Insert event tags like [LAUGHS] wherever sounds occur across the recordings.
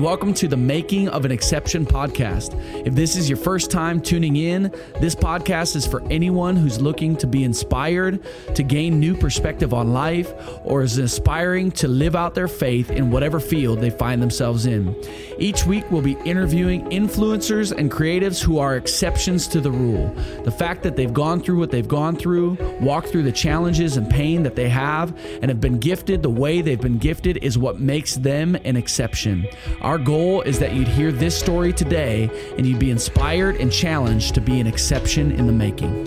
and welcome to the Making of an Exception podcast. If this is your first time tuning in, this podcast is for anyone who's looking to be inspired, to gain new perspective on life, or is aspiring to live out their faith in whatever field they find themselves in. Each week, we'll be interviewing influencers and creatives who are exceptions to the rule. The fact that they've gone through what they've gone through, walked through the challenges and pain that they have, and have been gifted the way they've been gifted is what makes them an exception. Goal is that you'd hear this story today and you'd be inspired and challenged to be an exception in the making.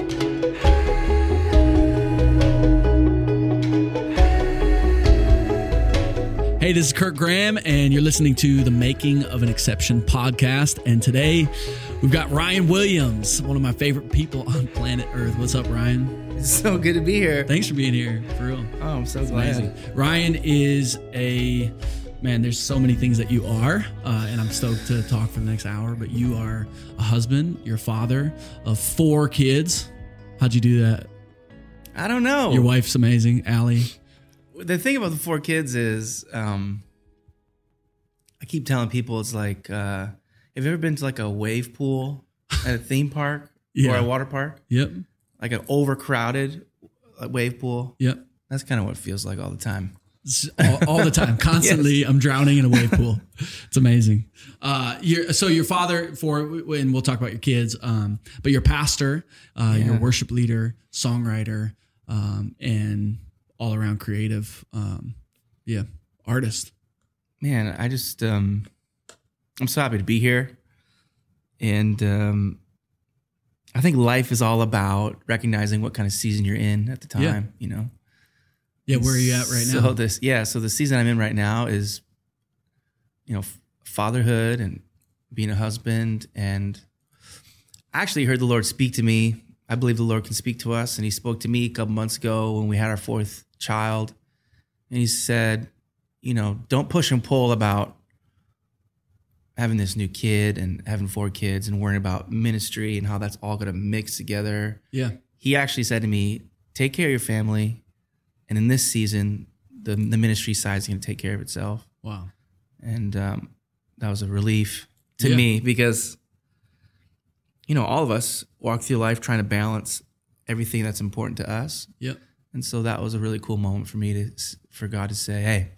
Hey, this is Kurt Graham, and you're listening to the Making of an Exception podcast. And today we've got Ryan Williams, one of my favorite people on planet Earth. What's up, Ryan? It's so good to be here. Thanks for being here, for real. Oh, I'm so It's glad. amazing. Ryan is a man. There's so many things that you are, uh, and I'm stoked to talk for the next hour. But you are a husband, you're a father of four kids. How'd you do that? I don't know. Your wife's amazing, Allie. the thing about the four kids is, um, I keep telling people it's like, uh, have you ever been to like a wave pool at a theme park [LAUGHS] or a water park? Yep, Like an overcrowded wave pool? yep. That's kind of what it feels like all the time. All, all the time, [LAUGHS] constantly. I'm drowning in a wave pool. It's amazing. Uh, so your father for, and we'll talk about your kids, um, but your pastor, uh, your worship leader, songwriter, um, and all around creative, um, yeah, artist. Man, I just, um, I'm so happy to be here. And um, I think life is all about recognizing what kind of season you're in at the time, Yeah. you know? Yeah, where are you at right now? so this yeah so the season i'm in right now is you know fatherhood and being a husband. And i actually heard the lord speak to me. I believe the lord can speak to us. And he spoke to me a couple months ago when we had our fourth child. And he said you know don't push and pull about having this new kid and having four kids and worrying about ministry and how that's all going to mix together. Yeah, he actually said to me, "Take care of your family, and in this season, the the ministry side is going to take care of itself." wow, And um, that was a relief to Yeah. me because, you know, all of us walk through life trying to balance everything that's important to us, yep, and so that was a really cool moment for me to for God to say, "Hey,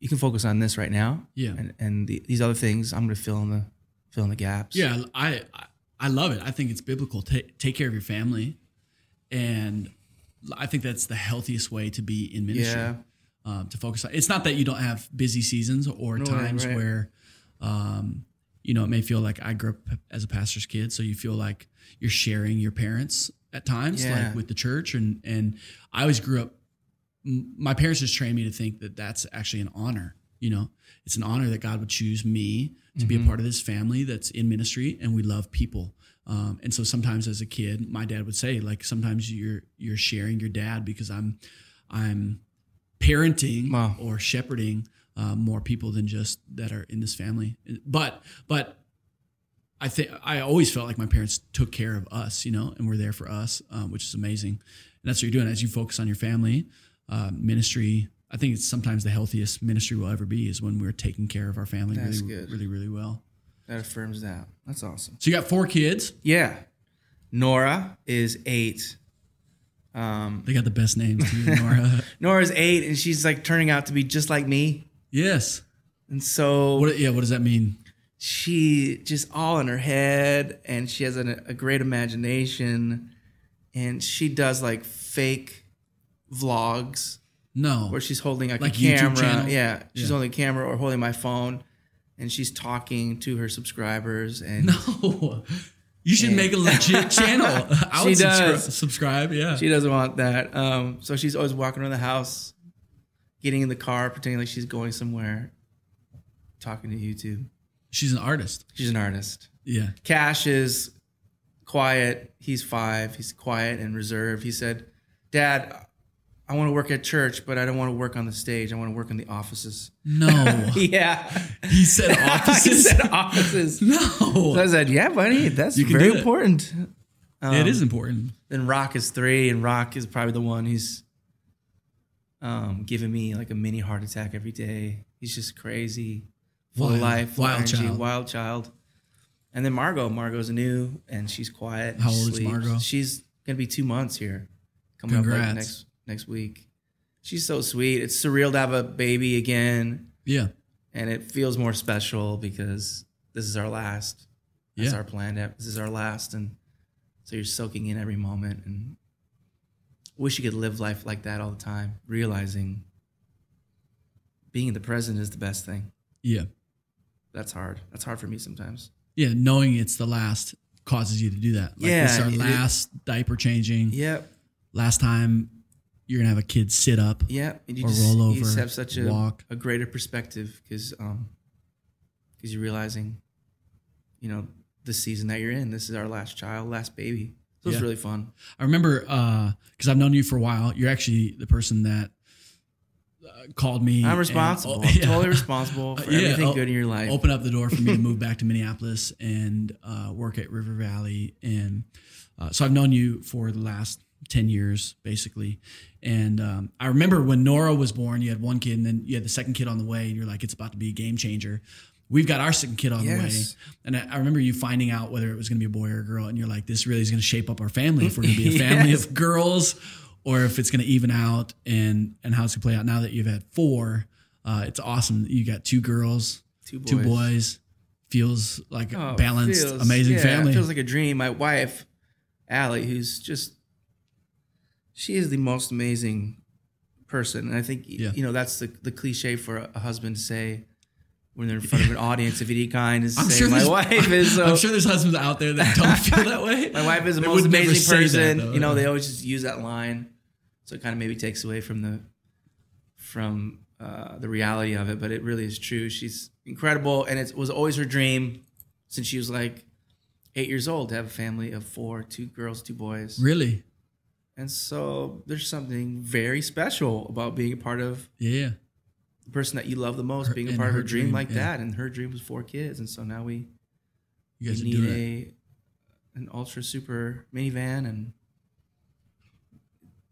you can focus on this right now, yeah, and and the, these other things, I'm going to fill in the fill in the gaps." yeah. I I- I love it. I think it's biblical. Take take care of your family, and I think that's the healthiest way to be in ministry. yeah, um, to focus on. It's not that you don't have busy seasons or No, times right. where, um, you know, it may feel like I grew up as a pastor's kid, so you feel like you're sharing your parents at times, Yeah. like with the church, and and I always grew up. My parents just trained me to think that that's actually an honor. You know, it's an honor that God would choose me to be a Mhm. part of this family that's in ministry, and we love people. Um, and so sometimes as a kid, my dad would say, like, sometimes you're you're sharing your dad because I'm I'm parenting Wow. or shepherding uh, more people than just that are in this family. But but I think I always felt like my parents took care of us, you know, and were there for us, um, which is amazing. And that's what you're doing as you focus on your family uh, ministry. I think it's sometimes the healthiest ministry will ever be is when we're taking care of our family That's really, good. really, really well. That affirms that. That's awesome. So you got four kids. Yeah. Nora is eight. Um, They got the best names too, Nora. [LAUGHS] Nora's eight, and she's like turning out to be just like me. yes. And so What? Yeah. What does that mean? she just all in her head, and she has an, a great imagination, and she does like fake vlogs No. where she's holding like, Like a YouTube camera. channel? Yeah, she's Yeah. holding a camera or holding my phone, and she's talking to her subscribers. And No. You should Yeah. make a legit [LAUGHS] channel. I She would subscri- does. subscribe. Yeah. She doesn't want that. Um, so she's always walking around the house, getting in the car, pretending like she's going somewhere, talking to YouTube. She's an artist. She's an artist. Yeah. Cash is quiet. He's five. He's quiet and reserved. He said, Dad, I want to work at church, but I don't want to work on the stage. I want to work in the offices. No. [LAUGHS] yeah. he said [LAUGHS] offices. he offices. said offices. So no. I said, Yeah, buddy, that's very important. Um, it is important. Then Rock is three, and Rock is probably the one who's um, giving me like a mini heart attack every day. He's just crazy. full Wild- life, wild energy, child. wild child. And then Margot, Margot's new and she's quiet. How she old is sleeps. Margot? She's gonna be two months here, coming up Congrats. like next next week. She's so sweet. It's surreal to have a baby again, Yeah. and it feels more special because this is our last. That's Yeah. our plan. This is our last, and so you're soaking in every moment. And wish you could live life like that all the time, realizing being in the present is the best thing. Yeah. That's hard. That's hard for me sometimes. Yeah. Knowing it's the last causes you to do that. Like Yeah, is our it- last diaper changing. Yep. Last time you're going to have a kid sit up. yeah, And you Or just, roll you just over, have such a, walk. a greater perspective because um, cause you're realizing, you know, the season that you're in. This is our last child, last baby. So it's really fun. I remember because I've known you for a while. You're actually the person that uh, called me. I'm and- responsible. oh, [LAUGHS] I'm yeah. totally responsible [LAUGHS] for Uh, yeah, everything oh, good in your life. Open up the door for me to move [LAUGHS] back to Minneapolis and uh, work at River Valley. And uh, so I've known you for the last 10 years, basically. And um, I remember when Nora was born, you had one kid and then you had the second kid on the way, and you're like, it's about to be a game changer. We've got our second kid on the way. And I, I remember you finding out whether it was going to be a boy or a girl. And you're like, this really is going to shape up our family if we're going to be a [LAUGHS] family Yes. of girls or if it's going to even out and, and how it's going to play out now that you've had four. Uh, it's awesome you got two girls, Two boys. two boys. Feels like a Oh, balanced, feels- amazing yeah, family. It feels like a dream. My wife, Allie, who's just, she is the most amazing person. And I think, Yeah. you know, that's the, the cliche for a, a husband to say when they're in front of an audience of any kind is [LAUGHS] I'm say, sure my wife [LAUGHS] is so, I'm sure there's husbands out there that don't [LAUGHS] feel that way. my wife is the They most amazing that, person. though. you know, they always just use that line. So it kind of maybe takes away from the, from uh, the reality of it, but it really is true. She's incredible. And it was always her dream since she was like eight years old to have a family of four, two girls, two boys. Really? And so there's something very special about being a part of Yeah. the person that you love the most, Her- being a part of her dream, dream, like yeah. that. And her dream was four kids. And so now we, You guys we need a an ultra super minivan and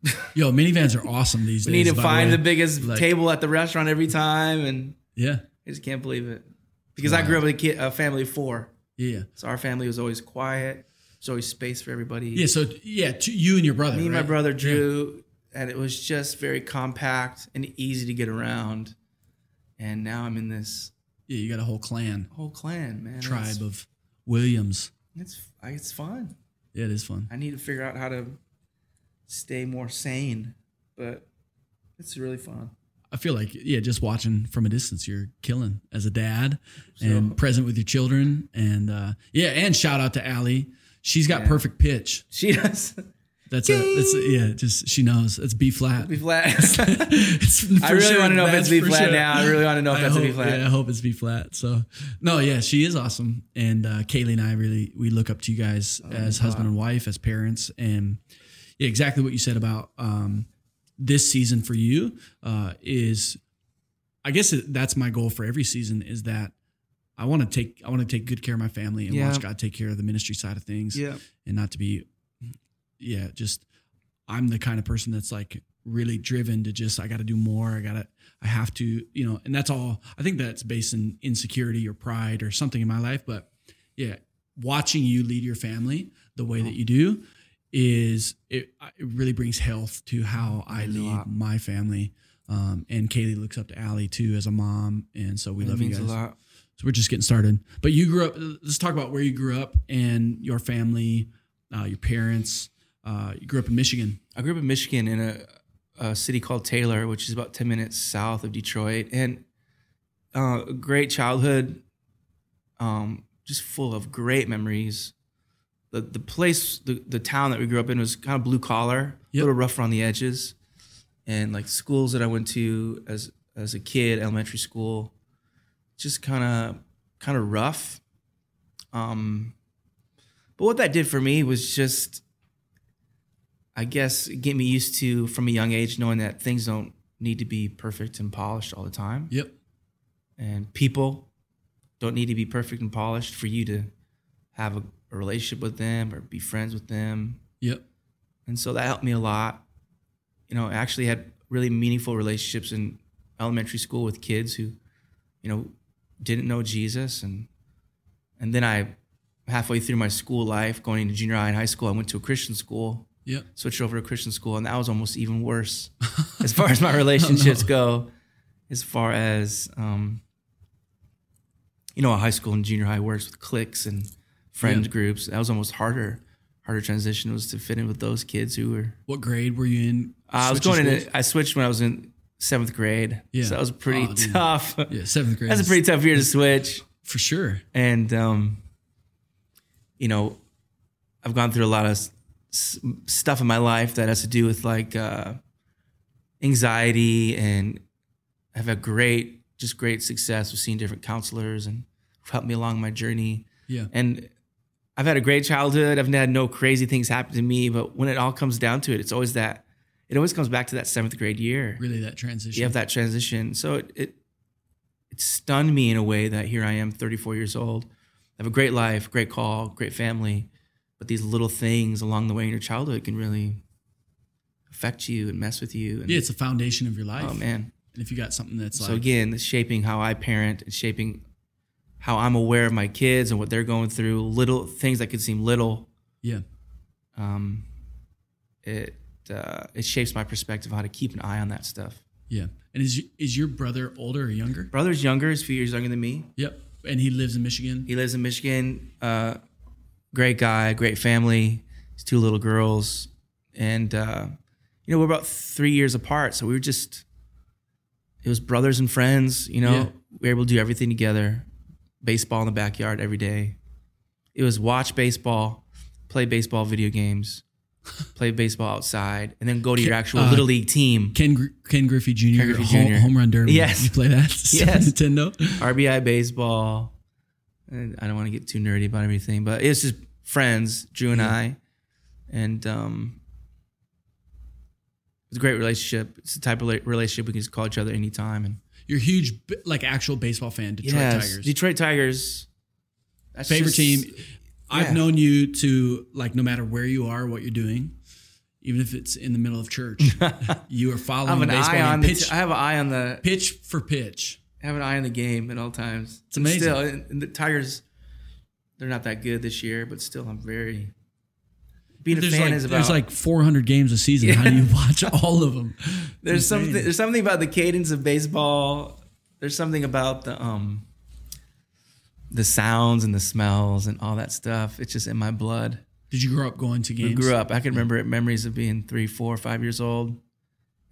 [LAUGHS] Yo, minivans are awesome these we days. We need to find way. the biggest Like- table at the restaurant every time. And Yeah. I just can't believe it. Because I grew up with a, kid, a family of four. Yeah. So our family was always quiet. There's always space for everybody. Yeah. So, yeah, to you and your brother. Me and my brother Drew, and it was just very compact and easy to get around. And now I'm in this Yeah. You got a whole clan, whole clan, man. tribe It's, of Williams. it's it's fun. Yeah, it is fun. I need to figure out how to stay more sane, but it's really fun. I feel like, yeah, just watching from a distance, you're killing as a dad and present with your children. And uh, yeah, and shout out to Allie. She's got Yeah. perfect pitch. She does That's a, that's a, yeah, just she knows it's B flat. B flat. [LAUGHS] [LAUGHS] I really sure, want to know if it's B flat sure. now. I really want to know if I that's hope, a B flat. Yeah, I hope it's B flat. So, no, yeah, she is awesome, and uh, Kaylee and I really we look up to you guys Oh, as husband and wife, as parents, and yeah, exactly what you said about um, this season for you uh, is, I guess that's my goal for every season is that I want to take I want to take good care of my family and Yeah. watch God take care of the ministry side of things, Yeah. and not to be, yeah, just I'm the kind of person that's like really driven to just I got to do more. I got to I have to, you know, and that's all. I think that's based in insecurity or pride or something in my life, but yeah, watching you lead your family the way that you do is it, it really brings health to how I lead my family. Um, and Kaylee looks up to Allie too as a mom, and so we It love you guys. So we're just getting started. But you grew up. Let's talk about where you grew up and your family, uh, your parents. Uh, you grew up in Michigan. I grew up in Michigan in a, a city called Taylor, which is about 10 minutes south of Detroit. And uh, a great childhood, um, just full of great memories. The, the place, the, the town that we grew up in was kind of blue collar, Yep. a little rough around the edges. And like schools that I went to as as a kid, elementary school, just kind of kind of rough. Um, but what that did for me was just I guess get me used to from a young age knowing that things don't need to be perfect and polished all the time. Yep. And people don't need to be perfect and polished for you to have a, a relationship with them or be friends with them. Yep. And so that helped me a lot. You know, I actually had really meaningful relationships in elementary school with kids who, you know, didn't know Jesus, and and then I halfway through my school life, going into junior high and high school, I went to a Christian school. Yeah. Switched over to Christian school, and that was almost even worse [LAUGHS] as far as my [LAUGHS] relationships go. As far as um, you know, a high school and junior high works with cliques and friend Yeah. groups. That was almost harder. Harder transition was to fit in with those kids who were. What grade were you in? Uh, I was going schools? in. I switched when I was in seventh grade. Yeah. So that was pretty Oh, tough. Yeah, seventh grade. That's a pretty tough year to switch. for sure. And um, you know, I've gone through a lot of s- stuff in my life that has to do with like uh, anxiety, and I've had great, just great success with seeing different counselors and helped me along my journey. Yeah. And I've had a great childhood. I've had no crazy things happen to me, but when it all comes down to it, it's always that. It always comes back to that seventh grade year. Really, that transition. You have that transition. So it, it it stunned me in a way that here I am, 34 years old. I have a great life, great call, great family, but these little things along the way in your childhood can really affect you and mess with you. And, Yeah, it's the foundation of your life. oh man. And if you got something that's like So like, again, shaping how I parent, and shaping how I'm aware of my kids and what they're going through. Little things that could seem little, yeah, um, it uh, it shapes my perspective how to keep an eye on that stuff. yeah. And is is your brother older or younger? Brother's younger, he's a few years younger than me. Yep. And he lives in Michigan. He lives in Michigan. Uh, great guy, great family. His two little girls, and uh, you know we're about three years apart, so we were just it was brothers and friends. You know, Yeah. we were able to do everything together. Baseball in the backyard every day. It was watch baseball, play baseball video games, play baseball outside, and then go to your actual uh, little league team. Ken Gr- Ken Griffey Jr. Ken Griffey home, Jr.. home run derby. Yes. You play that? [LAUGHS] Yes. Nintendo. RBI baseball. And I don't want to get too nerdy about everything, but it's just friends, Drew and I, and um, it's a great relationship. It's the type of relationship we can just call each other anytime. And You're a huge, like actual baseball fan. Detroit yes, Tigers. Detroit Tigers. That's Favorite just- team. I've yeah. known you to like no matter where you are, what you're doing, even if it's in the middle of church, [LAUGHS] you are I following have the an baseball eye on the. pitch, I have an eye on the. pitch for pitch. I have an eye on the game at all times. It's amazing. Still, and the Tigers, they're not that good this year, but still, I'm very. Being a fan like, is about. there's like 400 games a season. How do you [LAUGHS] watch all of them? there's something there's something about the cadence of baseball there's something about the um the sounds and the smells and all that stuff it's just in my blood Did you grow up going to I games? grew up i can remember memories of being three four five years old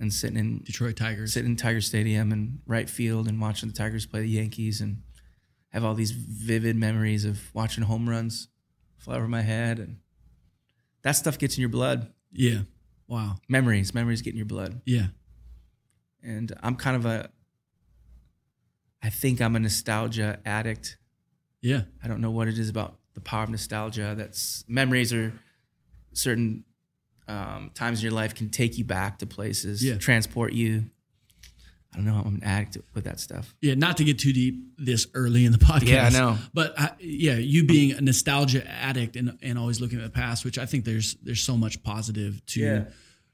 and sitting in Detroit Tigers. sitting in tiger stadium and right field and watching the tigers play the yankees and have all these vivid memories of watching home runs fly over my head and that stuff gets in your blood Yeah. Wow. memories memories get in your blood Yeah. and I'm kind of a I think I'm a nostalgia addict. Yeah. I don't know what it is about the power of nostalgia that's memories or certain um, times in your life can take you back to places, Yeah. transport you. I don't know. How I'm an addict with that stuff. Yeah. Not to get too deep this early in the [LAUGHS] podcast. Yeah, I know. But uh, yeah, you being a nostalgia addict and, and always looking at the past, which I think there's there's so much positive to Yeah.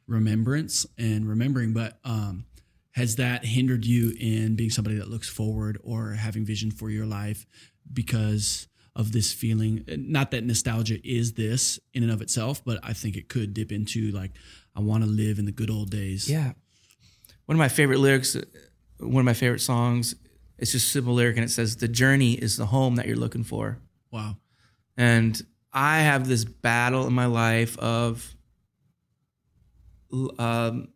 remembrance and remembering. But um, has that hindered you in being somebody that looks forward or having vision for your life because of this feeling? Not that nostalgia is this in and of itself, but I think it could dip into like I want to live in the good old days. Yeah. One of my favorite lyrics, one of my favorite songs, it's just a simple lyric and it says, The journey is the home that you're looking for. Wow. And I have this battle in my life of um,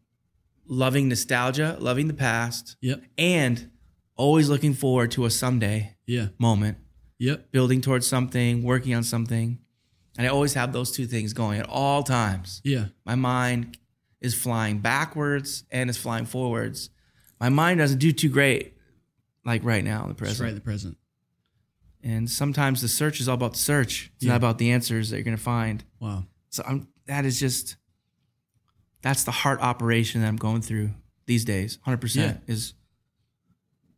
loving nostalgia, loving the past, Yep. and always looking forward to a someday Yeah. moment, Yep. building towards something, working on something. And I always have those two things going at all times. Yeah. My mind is flying backwards and it's flying forwards. My mind doesn't do too great like right now in the Just present. right in the present. And sometimes the search is all about the search. It's Yeah. not about the answers that you're going to find. Wow. So I'm that is just that's the heart operation that I'm going through these days. 100% is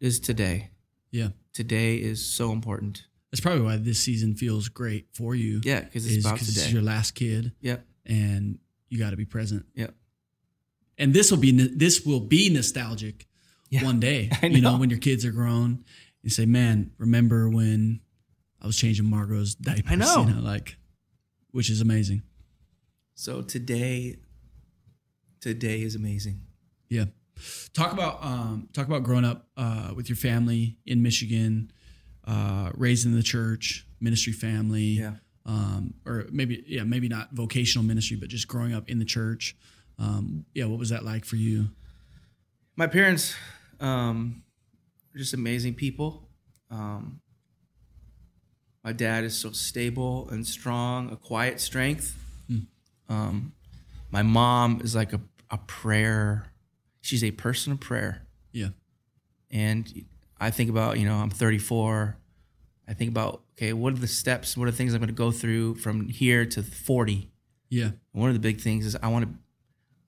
is today. Yeah. Today is so important. That's probably why this season feels great for you. Yeah, because it's is about 'cause it's today. your last kid Yep. and you got to be present. Yep. And this will be this will be nostalgic Yeah. one day. [LAUGHS] I You know know. when your kids are grown You say, man, remember when I was changing Margot's diapers? I know. You know, like, which is amazing. So today, today is amazing. Yeah. Talk about um, talk about growing up uh, with your family in Michigan, uh, raised in the church, ministry family. Yeah. Um, or maybe yeah, maybe not vocational ministry, but just growing up in the church. Um, yeah, what was that like for you? My parents, um, are just amazing people. Um, my dad is so stable and strong, a quiet strength. Um, my mom is like a, a prayer. She's a person of prayer. Yeah. And I think about, you know, I'm 34. I think about, okay, what are the steps? What are the things I'm going to go through from here to 40? Yeah. One of the big things is I want to,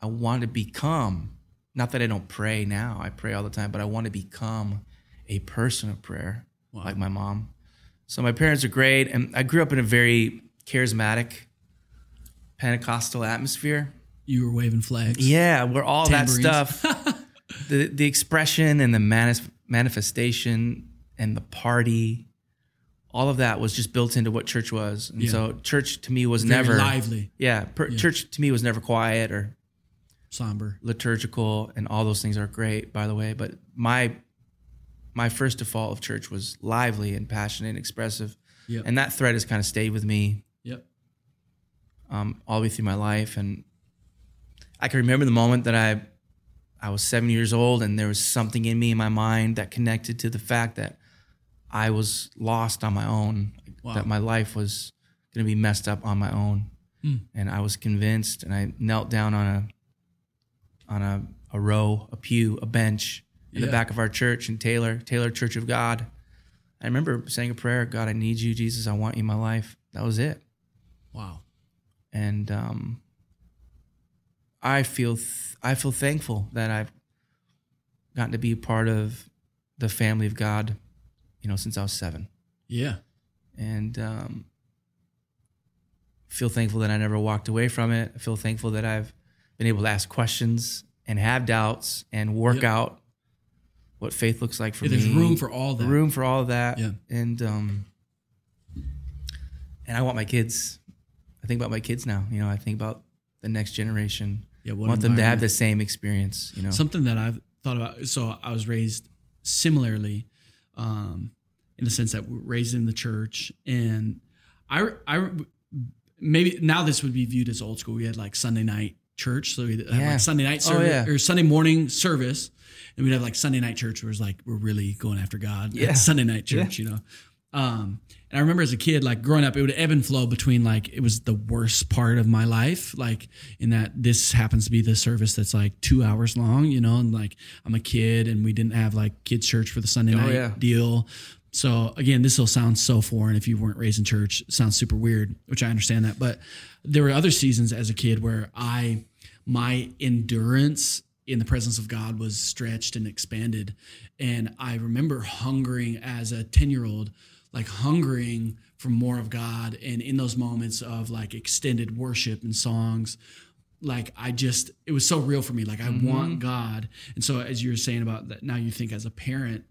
I want to become. Not that I don't pray now. I pray all the time, but I want to become a person of prayer, Wow. like my mom. So my parents are great, and I grew up in a very charismatic Pentecostal atmosphere. You were waving flags. Yeah, where all that stuff, [LAUGHS] the the expression and the manis- manifestation and the party, all of that was just built into what church was. And Yeah. so church to me was Very never lively, Yeah, per, church to me was never quiet or somber. liturgical, and all those things are great, by the way. But my my first default of church was lively and passionate and expressive, Yep. and that thread has kind of stayed with me Yep. um, all the way through my life. And I can remember the moment that I I was seven years old, and there was something in me in my mind that connected to the fact that I was lost on my own, Wow. that my life was going to be messed up on my own, Hmm. and I was convinced. And I knelt down on a on a, a row, a pew, a bench in Yeah. the back of our church in Taylor, Taylor Church of God. I remember saying a prayer, God, I need you, Jesus, I want you in my life. That was it Wow. and um, I feel th- I feel thankful that I've gotten to be a part of the family of God, you know, since I was seven, Yeah. and um, feel thankful that I never walked away from it. I feel thankful that I've been able to ask questions and have doubts and work Yep. out what faith looks like for Yeah, me. there's room for all that. room for all of that. Yeah. And um and I want my kids. I think about my kids now. You know, I think about the next generation. Yeah. Want them to have the same experience, you know. something that I've thought about. So I was raised similarly, um, in the sense that we're raised in the church, and I, I maybe now this would be viewed as old school. We had like Sunday night church, so we had Yeah. like Sunday night Oh, service yeah. or Sunday morning service, and we'd have like Sunday night church, where it's like we're really going after God. Yeah. Sunday night church, you know. Um, and I remember as a kid, like growing up, it would ebb and flow between like it was the worst part of my life, like in that this happens to be the service that's like two hours long, you know, and like I'm a kid and we didn't have like kids church for the Sunday night Oh, yeah. deal. So again, this will sound so foreign if you weren't raised in church. It sounds super weird, which I understand that. But there were other seasons as a kid where I my endurance in the presence of God was stretched and expanded. And I remember hungering as a 10 year old, like hungering for more of God. And in those moments of like extended worship and songs, like I just, it was so real for me. Like I want God. And so as you were saying about that, now you think as a parent,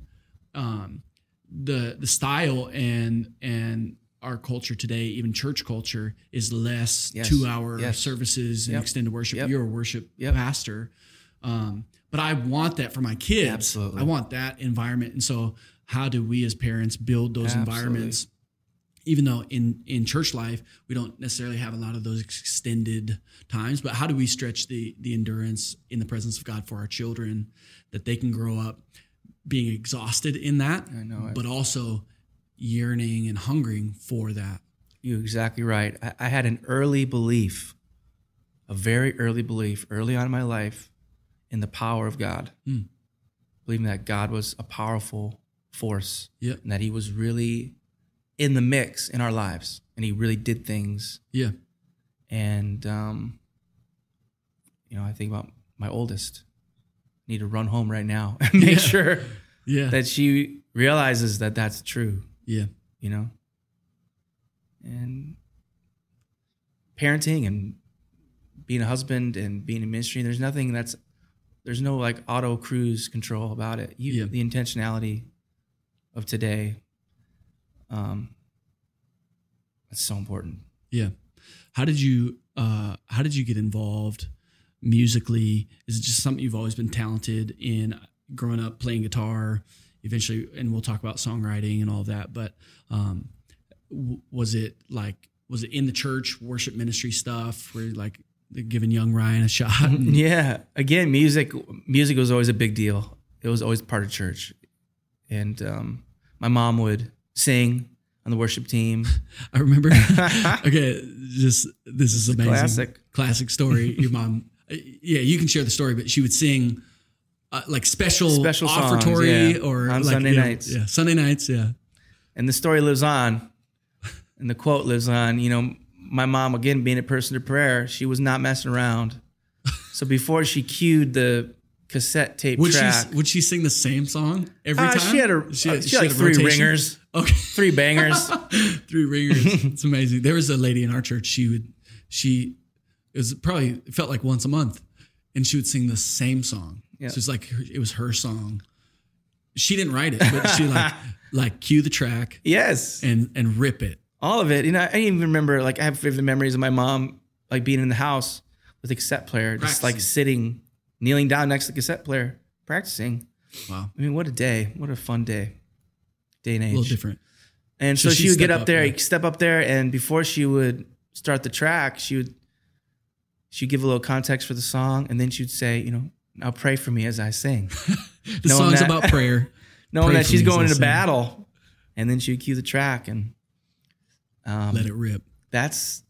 um, the the style and and our culture today, even church culture, is less Yes. two hour Yes. services and Yep. extended worship. Yep. You're a worship Yep. pastor. Um, but I want that for my kids. Absolutely. I want that environment. And so how do we as parents build those Absolutely. environments? Even though in in church life we don't necessarily have a lot of those extended times, but how do we stretch the the endurance in the presence of God for our children that they can grow up being exhausted in that, I know but also yearning and hungering for that. You're exactly right. I, I had an early belief, a very early belief, early on in my life, in the power of God. Hmm. Believing that God was a powerful force Yep. and that He was really in the mix in our lives and He really did things. Yeah. And, um, you know, I think about my oldest. Need to run home right now and make Yeah. sure Yeah. that she realizes that that's true yeah. you know and parenting and being a husband and being in ministry there's nothing that's there's no like auto cruise control about it you Yeah. the intentionality of today. Um, it's so important. Yeah. How did you uh how did you get involved musically? Is it just something you've always been talented in growing up playing guitar, eventually and we'll talk about songwriting and all that, but um w- was it like was it in the church worship ministry stuff where you're like giving young Ryan a shot? [LAUGHS] and- Yeah. Again, music music was always a big deal. It was always part of church. And um, my mom would sing on the worship team. [LAUGHS] I remember. [LAUGHS] okay, just this is amazing. classic. classic story. [LAUGHS] Your mom, uh, yeah, you can share the story, but she would sing uh, like special, Special songs, offertory yeah. or On like, Sunday you know, nights. Yeah, Sunday nights. Yeah, And the story lives on. And the quote lives on. You know, my mom, again, being a person of prayer, she was not messing around. So before she cued the cassette tape would track, she would she sing the same song every uh, time? she had a she, had- she had like three rotation? ringers, [LAUGHS] Okay, three bangers. [LAUGHS] three ringers. it's amazing. There was a lady in our church. She would she it was probably it felt like once a month, and she would sing the same song. Yeah. So it's like it was her song. She didn't write it, but she like [LAUGHS] like cue the track yes. and and rip it. all of it. You know, I even remember like I have vivid memories of my mom like being in the house with a cassette player, just like sitting, kneeling down next to the cassette player, practicing. Wow, I mean, what a day! What a fun day, day and age. a little different. And So so, she would get up up, there, yeah. step up there, and before she would start the track, she would she'd give a little context for the song, and then she'd say, you know, now pray for me as I sing, [LAUGHS] The Knowing song's that- about prayer. [LAUGHS] knowing Pray that she's me as I going into battle, and then she'd cue the track, and um, Let it rip. that's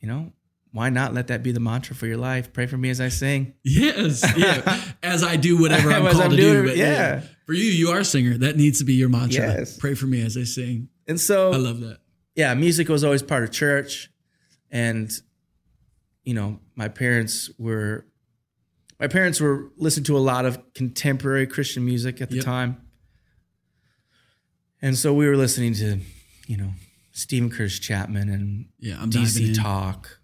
you know why not let that be the mantra for your life pray for me as i sing Yes, [LAUGHS] yeah. As I do whatever I'm called I'm to doing do. But yeah. For you, you are a singer. That needs to be your mantra. Yes. Pray for me as I sing. and so I love that. yeah music was always part of church and you know my parents were my parents were listening to a lot of contemporary christian music at the Yep. time and so we were listening to you know steven curtis chapman and Yeah, I'm dc talk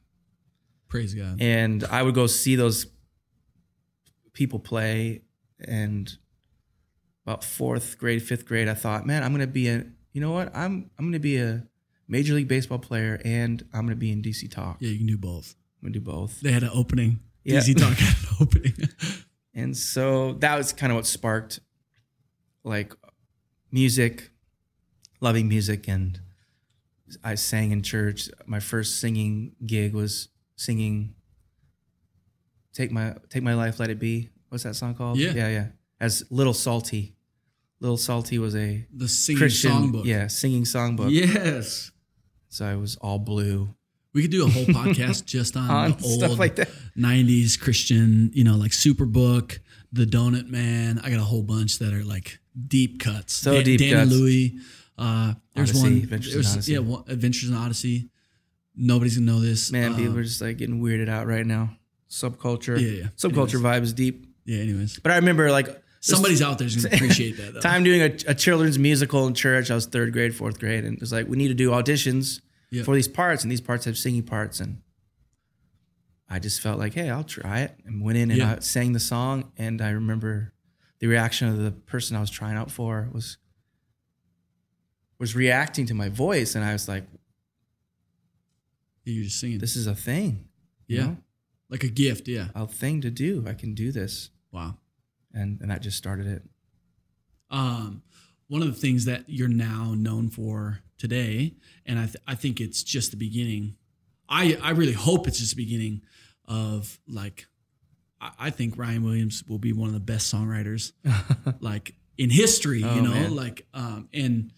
Praise God. and I would go see those people play. And about fourth grade, fifth grade, I thought, man, I'm gonna be a, you know what? I'm I'm gonna be a major league baseball player, and I'm gonna be in DC Talk. yeah, you can do both. I'm gonna do both. They had an opening. Yeah. DC Talk had an opening. [LAUGHS] And so that was kind of what sparked, like, music, loving music, and I sang in church. My first singing gig was singing "Take My Take My Life, Let It Be." What's that song called? Yeah. yeah, yeah. As Little Psalty. Little Psalty was a the singing Christian, songbook. yeah, singing songbook. Yes. So I was all blue We could do a whole podcast just on, [LAUGHS] on the old stuff like that. 90s Christian, you know, like Superbook, The Donut Man. I got a whole bunch that are like deep cuts. So deep Dan cuts. Louie. Uh, there's Odyssey, one. Adventures in there's- Odyssey. Yeah, one, Adventures in Odyssey. Nobody's gonna know this. Man, Uh, people are just like getting weirded out right now. Subculture, Yeah, yeah. subculture vibes deep. yeah. Anyways, But I remember like somebody's out there's gonna appreciate that. Though. [LAUGHS] time doing a, a children's musical in church. I was third grade, fourth grade, and it was like we need to do auditions Yeah. for these parts, and these parts have singing parts, and I just felt like, hey, I'll try it, and went in and Yeah. I sang the song, and I remember the reaction of the person I was trying out for was was reacting to my voice, and I was like, You're just singing. this is a thing, you yeah, know? like a gift. Yeah. a thing to do. I can do this, Wow. and and that just started it. um, one of the things that you're now known for today, and I, th- I think it's just the beginning. I, I really hope it's just the beginning of like, I, I think Ryan Williams will be one of the best songwriters [LAUGHS] like in history, Oh, you know, man. like, um, and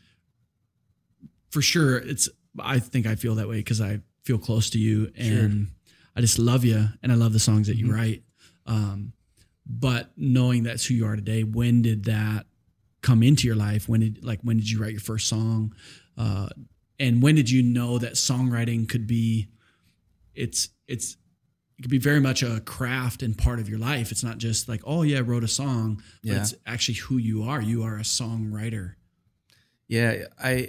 for sure it's, I think I feel that way because I feel close to you and I just love you and I love the songs that you Mm-hmm. write. Um, but knowing that's who you are today, when did that come into your life? When did like when did you write your first song? Uh, and when did you know that songwriting could be it's it's it could be very much a craft and part of your life. It's not just like, oh yeah, I wrote a song, but Yeah. it's actually who you are. You are a songwriter. Yeah, I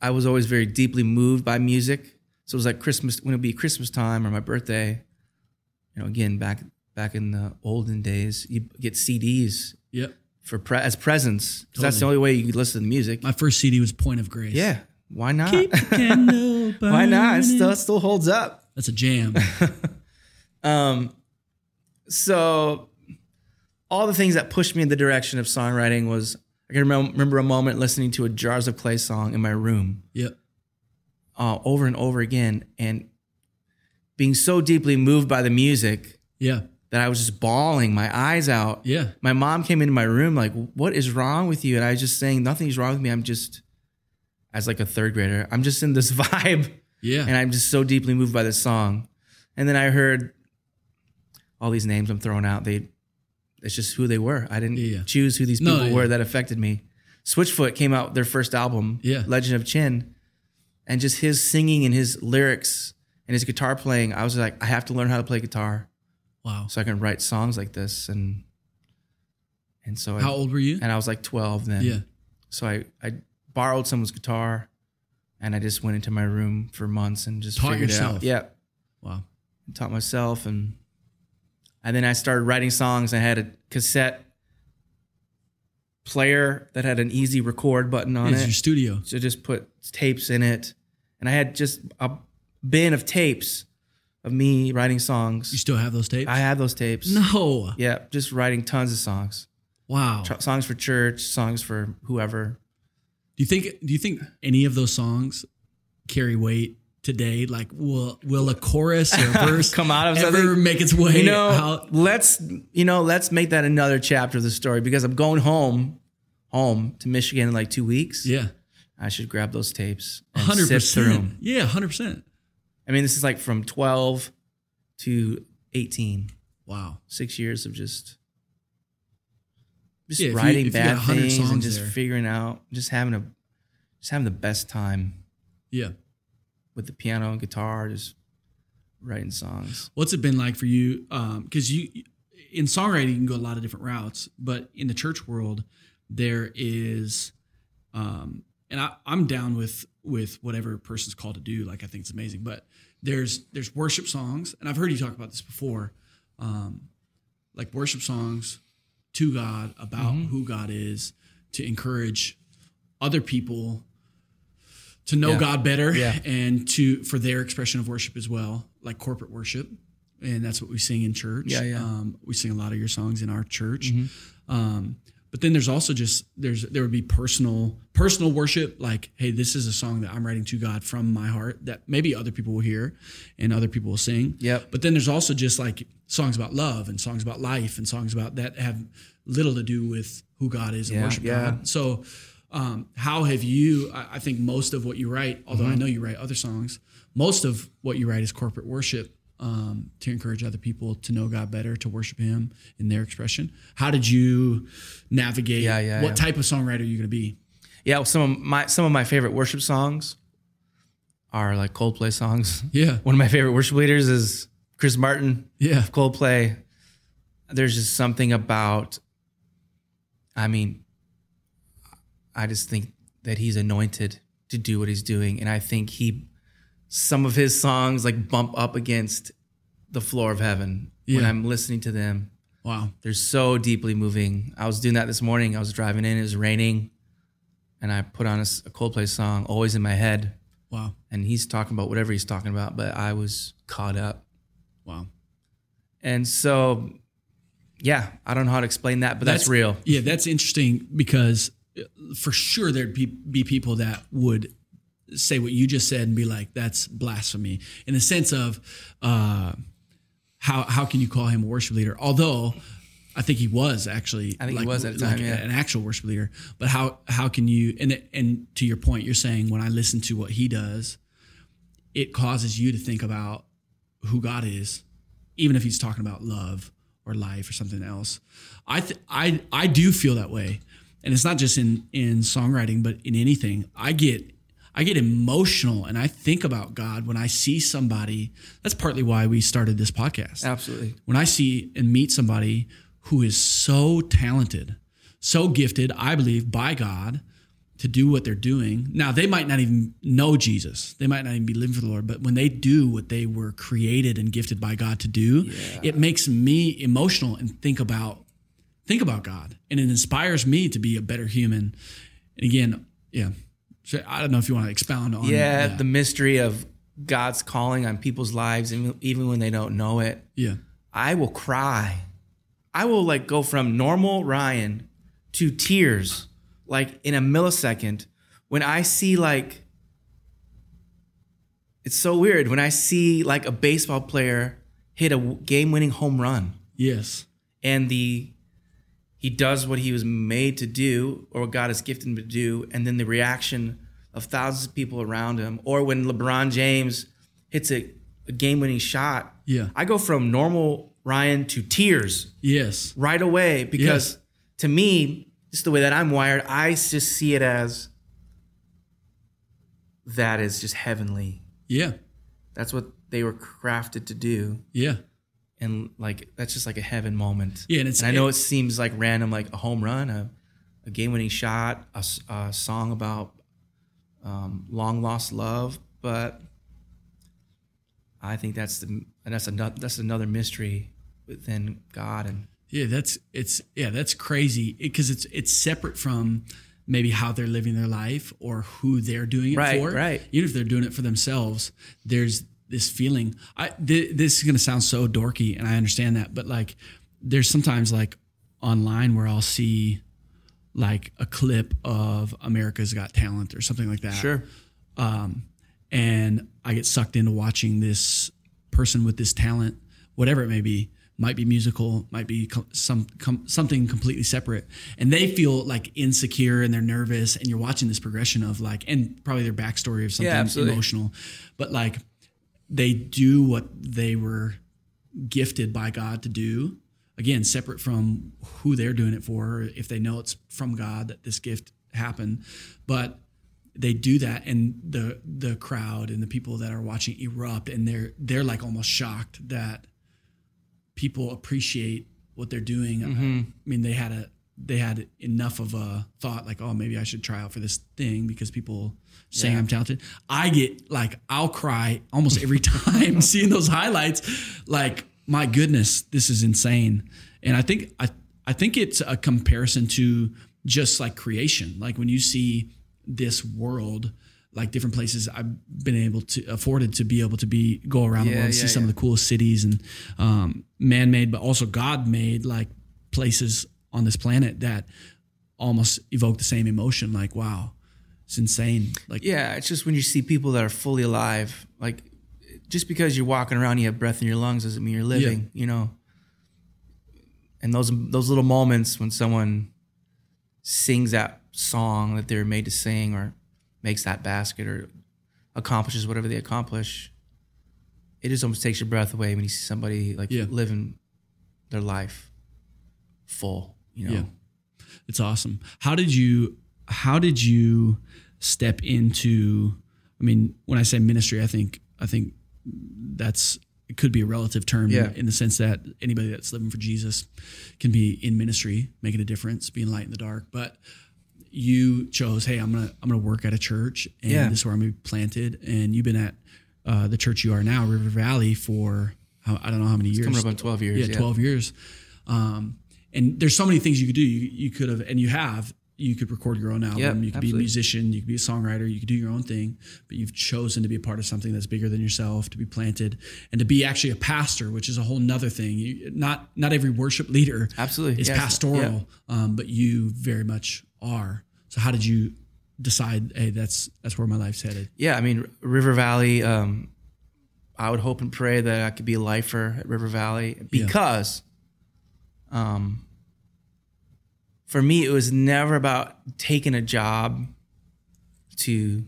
I was always very deeply moved by music. So it was like Christmas when it would be Christmas time or my birthday. You know, again back back in the olden days, you get CDs Yep. for pre- as presents because that's the only way you could listen to the music. My first CD was Point of Grace. Yeah, why not? [LAUGHS] Why not? It still, it still holds up. That's a jam. [LAUGHS] Um, so all the things that pushed me in the direction of songwriting was I can remember a moment listening to a Jars of Clay song in my room yep. Uh, over and over again, and being so deeply moved by the music Yeah. that I was just bawling my eyes out. Yeah. My mom came into my room like, "What is wrong with you?" And I was just saying, "Nothing's wrong with me. I'm just." As like a third grader, I'm just in this [LAUGHS] vibe Yeah. and I'm just so deeply moved by this song. And then I heard all these names I'm throwing out. They, it's just who they were. I didn't Yeah, choose who these No, people yeah. were that affected me. Switchfoot came out their first album, Yeah. Legend of Chin, and just his singing and his lyrics and his guitar playing. I was like, I have to learn how to play guitar wow. so I can write songs like this. And and so How I, old were you? and I was like 12 then. Yeah. So I I borrowed someone's guitar, and I just went into my room for months and just Taught figured it yourself. out. Yeah Wow. taught myself and and then I started writing songs. I had a cassette player that had an easy record button on It's it. your studio. so just put tapes in it. And I had just a bin of tapes of me writing songs. You still have those tapes? I have those tapes. no. Yeah, just writing tons of songs. Wow. Tr- songs for church, songs for whoever. Do you think do you think any of those songs carry weight today? Like will will a chorus or a [LAUGHS] verse Come out of ever something? make its way You know, out? let's you know, let's make that another chapter of the story because I'm going home home to Michigan in like 2 weeks. Yeah. I should grab those tapes hundred percent. Yeah, hundred percent. I mean, this is like from 12 to 18. Wow. Six years of just just Yeah, writing you bad 100 things and just there. figuring out, just having a just having the best time Yeah. with the piano and guitar, just writing songs. What's it been like for you? Because you, in songwriting, you can go a lot of different routes, but in the church world, there is, um, and I, I'm down with with whatever a person's called to do. Like I think it's amazing, but there's there's worship songs, and I've heard you talk about this before, um, like worship songs to God about Mm-hmm. who God is to encourage other people to know Yeah. God better Yeah. [LAUGHS] and to for their expression of worship as well, like corporate worship. And that's what we sing in church. Yeah, yeah. Um, we sing a lot of your songs in our church. Mm-hmm. Um, but then there's also just there's there would be personal personal worship like hey this is a song that I'm writing to God from my heart that maybe other people will hear and other people will sing. Yep. But then there's also just like songs about love and songs about life and songs about that have little to do with who God is and Yeah, worship yeah. God. So um, how have you I, I think most of what you write, although Mm-hmm. I know you write other songs, most of what you write is corporate worship um, to encourage other people to know God better, to worship Him in their expression. How did you navigate? Yeah, yeah, what yeah. type of songwriter are you going to be? Yeah, well, some of my some of my favorite worship songs are like Coldplay songs. Yeah, [LAUGHS] One of my favorite worship leaders is Chris Martin. yeah, Coldplay. There's just something about. I mean, I just think that he's anointed to do what he's doing, and I think he, some of his songs like bump up against the floor of heaven when I'm listening to them. wow, They're so deeply moving. I was doing that this morning. I was driving in. It was raining, and I put on a, a Coldplay song, "Always in My Head," wow, and he's talking about whatever he's talking about, but I was caught up. wow. And so, yeah, I don't know how to explain that, but that's, real. Yeah, that's interesting because uh, for sure there'd be, be people that would say what you just said and be like, "That's blasphemy," in the sense of uh, how how can you call him a worship leader? Although I think he was actually, I think he was at the like time, yeah. an actual worship leader. But how how can you and and to your point, you're saying when I listen to what he does, it causes you to think about who God is, even if he's talking about love or life or something else. I th- I I do feel that way, and it's not just in in songwriting, but in anything. I get I get emotional and I think about God when I see somebody. That's partly why we started this podcast. Absolutely. When I see and meet somebody who is so talented, so gifted, I believe by God to do what they're doing. Now, they might not even know Jesus. They might not even be living for the Lord, but when they do what they were created and gifted by God to do, it makes me emotional and think about think about God, and it inspires me to be a better human. And again, yeah, so I don't know if you want to expound on Yeah, that. the mystery of God's calling on people's lives, and even when they don't know it. yeah, I will cry. I will like go from normal Ryan to tears like in a millisecond when I see like it's so weird when I see like a baseball player hit a game-winning home run yes, and the he does what he was made to do or what God has gifted him to do. And then the reaction of thousands of people around him or when LeBron James hits a, a game-winning shot Yeah. I go from normal Ryan to tears yes, right away because Yes. to me just the way that I'm wired I just see it as that is just heavenly. Yeah, that's what they were crafted to do. Yeah, and like that's just like a heaven moment. Yeah, and it's- I know it- it, seems like random, like a home run, a, a game-winning shot, a song about um, long lost love, but I think that's the and that's another that's another mystery within God and yeah. That's it's yeah, that's crazy because it's it's separate from maybe how they're living their life or who they're doing it Right, for. right. Even if they're doing it for themselves, there's this feeling. I th- this is gonna sound so dorky, and I understand that, but like there's sometimes like online where I'll see like a clip of America's Got Talent or something like that. um, and I get sucked into watching this person with this talent, whatever it may be, might be musical, might be some com- something completely separate, and they feel like insecure and they're nervous, and you're watching this progression of like, and probably their backstory of something absolutely. emotional, but like they do what they were gifted by God to do. Again, separate from who they're doing it for, if they know it's from God that this gift happened, but they do that, and the the crowd and the people that are watching erupt, and they're they're like almost shocked that people appreciate what they're doing. Mm-hmm. I mean, they had a they had enough of a thought like, oh, maybe I should try out for this thing because people saying I'm talented. I get like I'll cry almost every [LAUGHS] time [LAUGHS] seeing those highlights. Like, my goodness, this is insane. And I think I I think it's a comparison to just like creation. Like when you see this world, like different places I've been able to afforded to be able to be go around the Yeah, world, see yeah, some of the coolest cities and um, man-made, but also God-made like places on this planet that almost evoke the same emotion. Like, wow, it's insane. Like, Yeah, it's just when you see people that are fully alive, like just because you're walking around, you have breath in your lungs, doesn't mean you're living. You know. And those those little moments when someone sings that song that they're made to sing, or makes that basket, or accomplishes whatever they accomplish, it just almost takes your breath away when you see somebody like Yeah. living their life full. You know. Yeah. It's awesome. How did you how did you step into I mean, when I say ministry, I think I think that's it could be a relative term Yeah. in the sense that anybody that's living for Jesus can be in ministry, making a difference, being light in the dark. But you chose, hey, I'm gonna I'm gonna work at a church and Yeah. this is where I'm gonna be planted. And you've been at uh, the church you are now, River Valley, for I don't know how many years. Coming up on 12 years. Yeah, yeah. 12 years. Um, and there's so many things you could do. You, you could have, and you have, you could record your own album. Yep, you could be a musician. You could be a songwriter. You could do your own thing, but you've chosen to be a part of something that's bigger than yourself, to be planted and to be actually a pastor, which is a whole nother thing. You, not, not every worship leader Absolutely. is Yes. pastoral, um, but you very much are. So how did you decide, Hey, that's, that's where my life's headed. Yeah, I mean River Valley. Um, I would hope and pray that I could be a lifer at River Valley because, um, for me, it was never about taking a job to,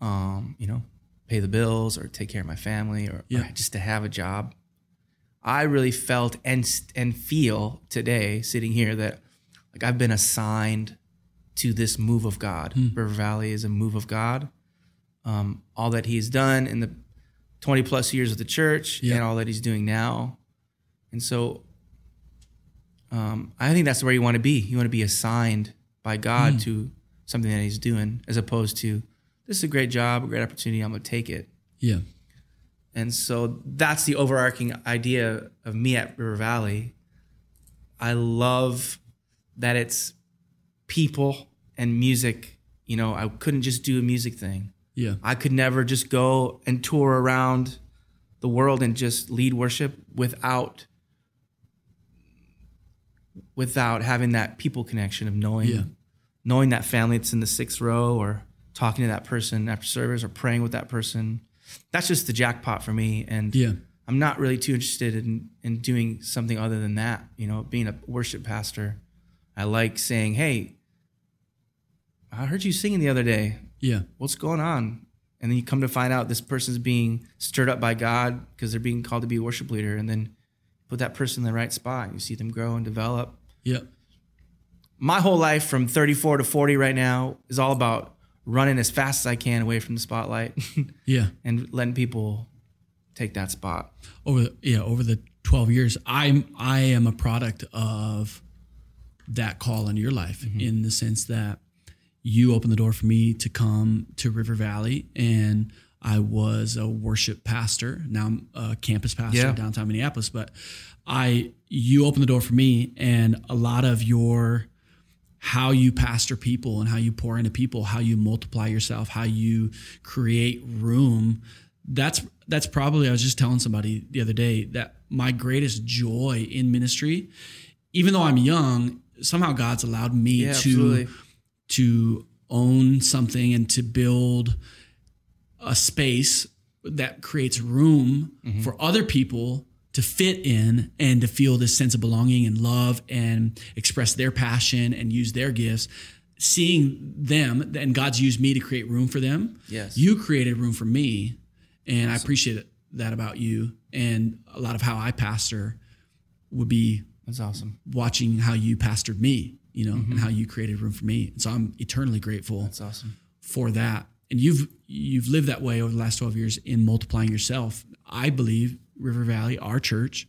um, you know, pay the bills or take care of my family or, or Yeah. just to have a job. I really felt and and feel today, sitting here, that like I've been assigned to this move of God. River Valley is a move of God. Um, all that He's done in the 20 plus years of the church Yeah. and all that He's doing now. And so um, I think that's where you want to be. You want to be assigned by God to something that He's doing, as opposed to this is a great job, a great opportunity. I'm going to take it. Yeah. And so that's the overarching idea of me at River Valley. I love that it's people and music. You know, I couldn't just do a music thing. Yeah. I could never just go and tour around the world and just lead worship without without having that people connection of knowing Yeah. knowing that family that's in the sixth row or talking to that person after service or praying with that person. That's just the jackpot for me. And Yeah. I'm not really too interested in in doing something other than that. You know, being a worship pastor, I like saying, "Hey, I heard you singing the other day. Yeah. What's going on?" And then you come to find out this person's being stirred up by God because they're being called to be a worship leader, and then put that person in the right spot. You see them grow and develop. Yeah. My whole life from 34 to 40 right now is all about running as fast as I can away from the spotlight [LAUGHS] Yeah. [LAUGHS] and letting people take that spot. over the, yeah over the 12 years i'm i am a product of that call in your life mm-hmm. in the sense that you opened the door for me to come to river valley and i was a worship pastor now i'm a campus pastor Yeah. in downtown minneapolis but i you opened the door for me and a lot of your how you pastor people and how you pour into people, how you multiply yourself, how you create room. That's that's probably I was just telling somebody the other day that my greatest joy in ministry, even though I'm young, somehow God's allowed me Yeah, to absolutely. to own something and to build a space that creates room Mm-hmm. for other people to fit in and to feel this sense of belonging and love and express their passion and use their gifts seeing them and God's used me to create room for them Yes. you created room for me and I appreciate that about you and a lot of how I pastor would be That's awesome. watching how you pastored me you know Mm-hmm. and how you created room for me and so I'm eternally grateful That's awesome. for that. And you've you've lived that way over the last 12 years in multiplying yourself. I believe River Valley, our church,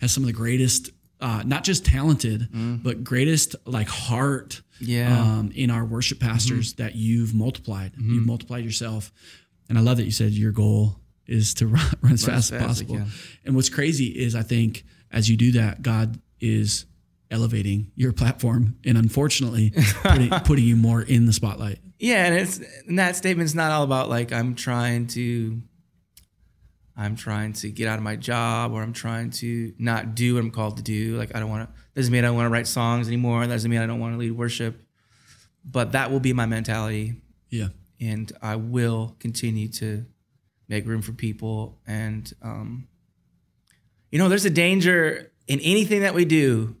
has some of the greatest, uh, not just talented, but greatest like heart Mm. Yeah. Mm-hmm. um, in our worship pastors that you've multiplied. You've multiplied yourself. And I love that you said your goal is to [LAUGHS] run, run as fast as fast as possible. And what's crazy is I think as you do that, God is elevating your platform and unfortunately putting, [LAUGHS] putting you more in the spotlight. Yeah, and it's and that statement's not all about like I'm trying to I'm trying to get out of my job or I'm trying to not do what I'm called to do. Like I don't want to doesn't mean I don't want to write songs anymore. That doesn't mean I don't want to lead worship. But that will be my mentality Yeah. and I will continue to make room for people. And um, you know, there's a danger in anything that we do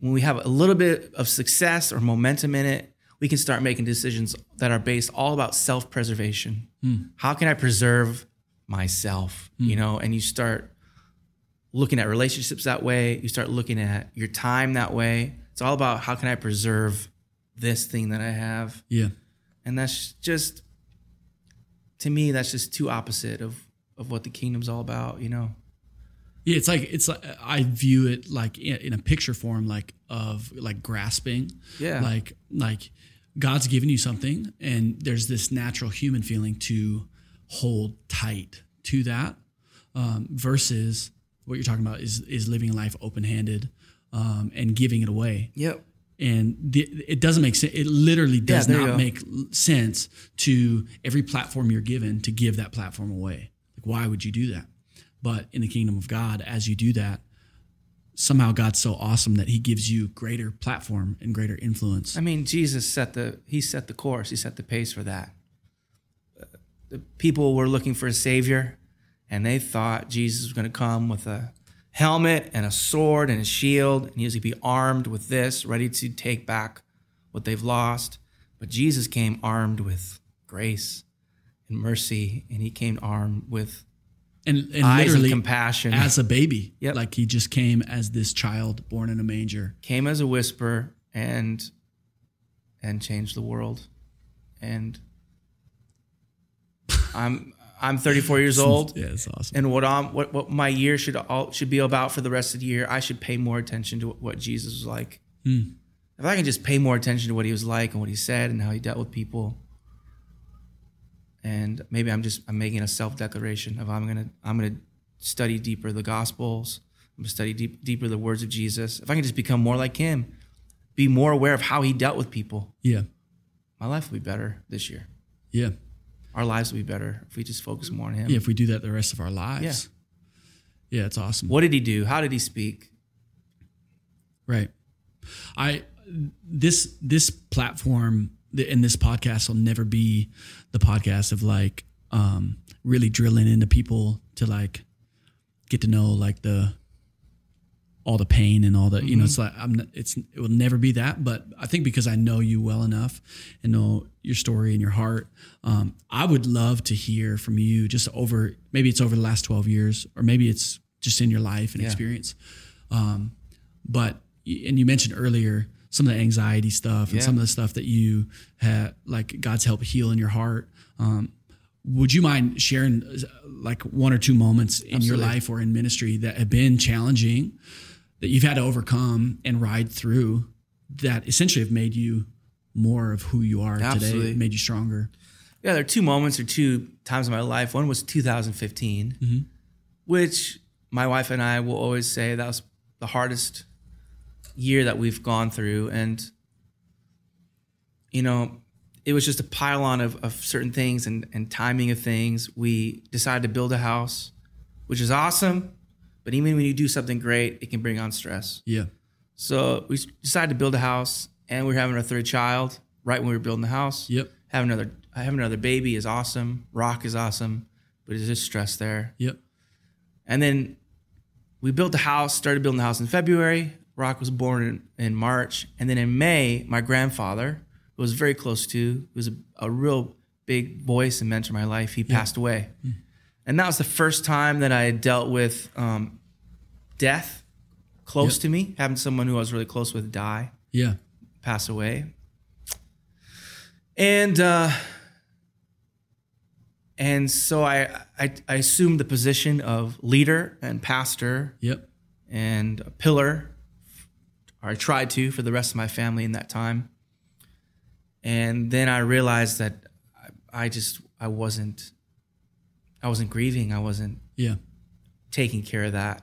when we have a little bit of success or momentum in it. We can start making decisions that are based all about self-preservation. How can I preserve myself? You hmm. know, and you start looking at relationships that way. You start looking at your time that way. It's all about how can I preserve this thing that I have Yeah. and that's just to me that's just too opposite of of what the kingdom's all about you know Yeah, it's like it's like I view it like in, in a picture form, like of like grasping. Yeah. Like like God's given you something, and there's this natural human feeling to hold tight to that, um, versus what you're talking about is is living life open handed um, and giving it away. yep And the, it doesn't make sense. It literally does you not make sense to every platform you're given to give that platform away. Like, why would you do that? But in the kingdom of God, as you do that, somehow God's so awesome that He gives you greater platform and greater influence. i mean jesus set the he set the course he set the pace for that the people were looking for a savior and they thought jesus was going to come with a helmet and a sword and a shield and he was going to be armed with this ready to take back what they've lost but jesus came armed with grace and mercy and he came armed with and and eyes of literally compassion as a baby, [LAUGHS] Yep. like He just came as this child born in a manger. came as a whisper and and changed the world and i'm i'm 34 years old [LAUGHS] Yeah, it's awesome. and what i'm what, what my year should all should be about for the rest of the year i should pay more attention to what jesus was like hmm. if i can just pay more attention to what he was like and what he said and how he dealt with people and maybe i'm just i'm making a self-declaration of i'm gonna i'm gonna study deeper the gospels I'm gonna study deep, deeper the words of Jesus. If I can just become more like Him, be more aware of how He dealt with people, Yeah. my life will be better this year. Yeah. Our lives will be better if we just focus more on Him. Yeah. If we do that the rest of our lives. Yeah. yeah, it's awesome. What did He do? How did He speak? Right. I this this platform and this podcast will never be the podcast of like um really drilling into people to like get to know like the all the pain and all the you know it's like I'm it's it will never be that but I think because I know you well enough and know your story and your heart um I would love to hear from you just over maybe it's over the last 12 years or maybe it's just in your life and Yeah. experience um but and you mentioned earlier some of the anxiety stuff and Yeah. some of the stuff that you had like god's help heal in your heart um, would you mind sharing uh, like one or two moments in your life or in ministry that have been challenging that you've had to overcome and ride through that essentially have made you more of who you are Absolutely. today made you stronger Yeah, there are two moments or two times in my life. One was 2015, mm-hmm. which my wife and I will always say that was the hardest year that we've gone through. And, you know, it was just a pile on of, of certain things and, and timing of things. We decided to build a house, which is awesome. But even when you do something great, it can bring on stress. yeah So we decided to build a house, and we are having our third child right when we were building the house. yep Have another have another baby is awesome. Rock is awesome, but there's just stress there. yep And then we built the house, started building the house in February. Rock was born in, in March. And then in May, my grandfather, who was very close to, who was a, a real big voice and mentor in my life, he passed away. And that was the first time that I had dealt with um, death close Yep. to me, having someone who I was really close with die yeah pass away. And uh, and so I, I I assumed the position of leader and pastor yep and a pillar, or I tried to for the rest of my family in that time. And then I realized that I, I just I wasn't I wasn't grieving. I wasn't yeah taking care of that